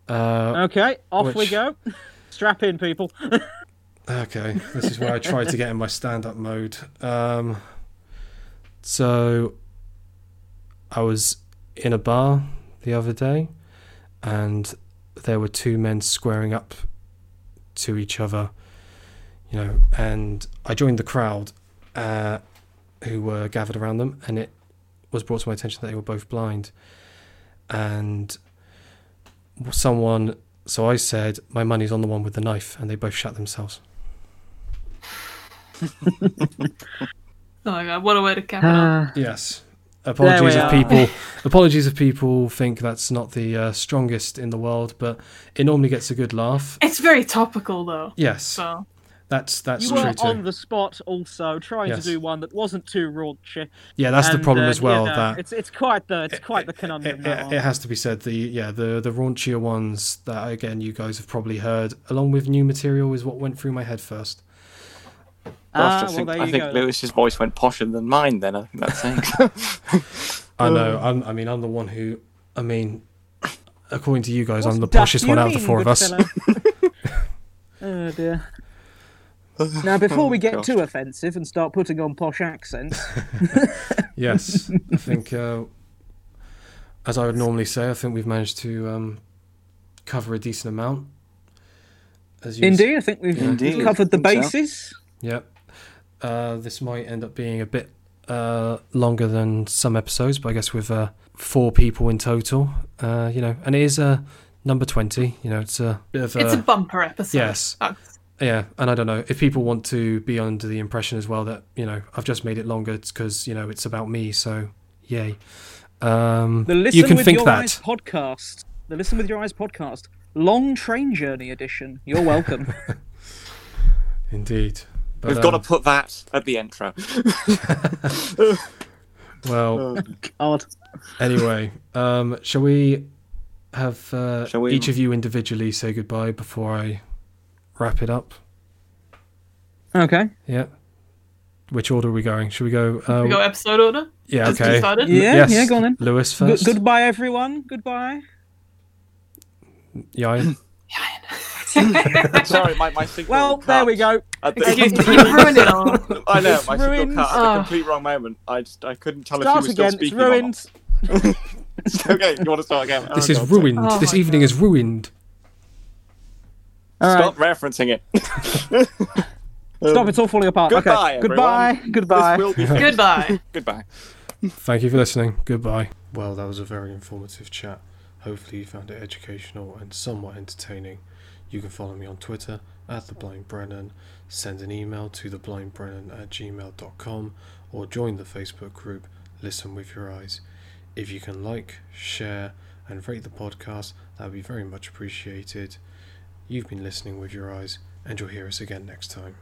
Uh, Okay, off we go. Strap in, people. Okay, this is where I try to get in my stand-up mode. Um, so, I was in a bar the other day, and there were two men squaring up to each other, you know, and I joined the crowd, uh, who were gathered around them, and it was brought to my attention that they were both blind, and someone. So I said, "My money's on the one with the knife," and they both shut themselves. Oh my god, what a way to cap it Uh, off. Yes. Apologies we if people apologies if people think that's not the uh, strongest in the world, but it normally gets a good laugh. It's very topical though. Yes, So that's that's you true were too. on the spot, also trying Yes. to do one that wasn't too raunchy. yeah, that's the problem uh, as well. you know, that it's it's quite the it's quite the it, conundrum. it, that one. it has to be said. The yeah the the raunchier ones that again you guys have probably heard, along with new material, is what went through my head first. Gosh, Ah, I think, there I think go. Lewis's voice went posher than mine. Then I think that's saying. I know. I'm, I mean, I'm the one who. I mean, according to you guys, I'm the What poshest one out of the four of us. oh dear. Now, before we get Gosh. too offensive and start putting on posh accents, Yes, I think, uh, as I would normally say, I think we've managed to um, cover a decent amount. As you indeed, I think we've, Indeed, covered the I think so. bases. Yep. Uh, this might end up being a bit uh, longer than some episodes, but I guess with uh, four people in total, uh, you know, and it is uh, number twenty. You know, it's a bit of a, it's a bumper episode. yes. That's- yeah, and I don't know if people want to be under the impression as well that you know I've just made it longer. Because you know it's about me. So yay. Um, The Listen you can with think Your that. Eyes podcast. The Listen with Your Eyes podcast. Long train journey edition. You're welcome. Indeed. But, We've got to um, put that at the intro. Well, Odd. anyway, um, shall we have uh, Shall we- each of you individually say goodbye before I wrap it up? Okay. Yeah. Which order are we going? Should we go? Uh, we go episode order. yeah. Just Okay. decided? Yeah, yes. yeah, go on then. Lewis Good, first. goodbye, everyone. Goodbye. Yeah. Yeah, Sorry, my, my signal. Cut Well, there we go. at the- you, you've ruined it all. I know, It's my signal cut at the Oh. complete wrong moment. I just I couldn't tell Start if you were again. still It's speaking or not. ruined. okay, you want to start again? this Oh, is God. ruined. Oh this evening God. is ruined. All right. Stop referencing it. Stop! It's all falling apart. Goodbye, okay. Goodbye. everyone. Goodbye. This will be fixed. Goodbye. Goodbye. Thank you for listening. Goodbye. Well, that was a very informative chat. Hopefully, you found it educational and somewhat entertaining. You can follow me on Twitter at the Blind Brennan, send an email to theblindbrennan at gmail.com, or join the Facebook group Listen with Your Eyes. If you can like, share, and rate the podcast, that would be very much appreciated. You've been listening with your eyes, and you'll hear us again next time.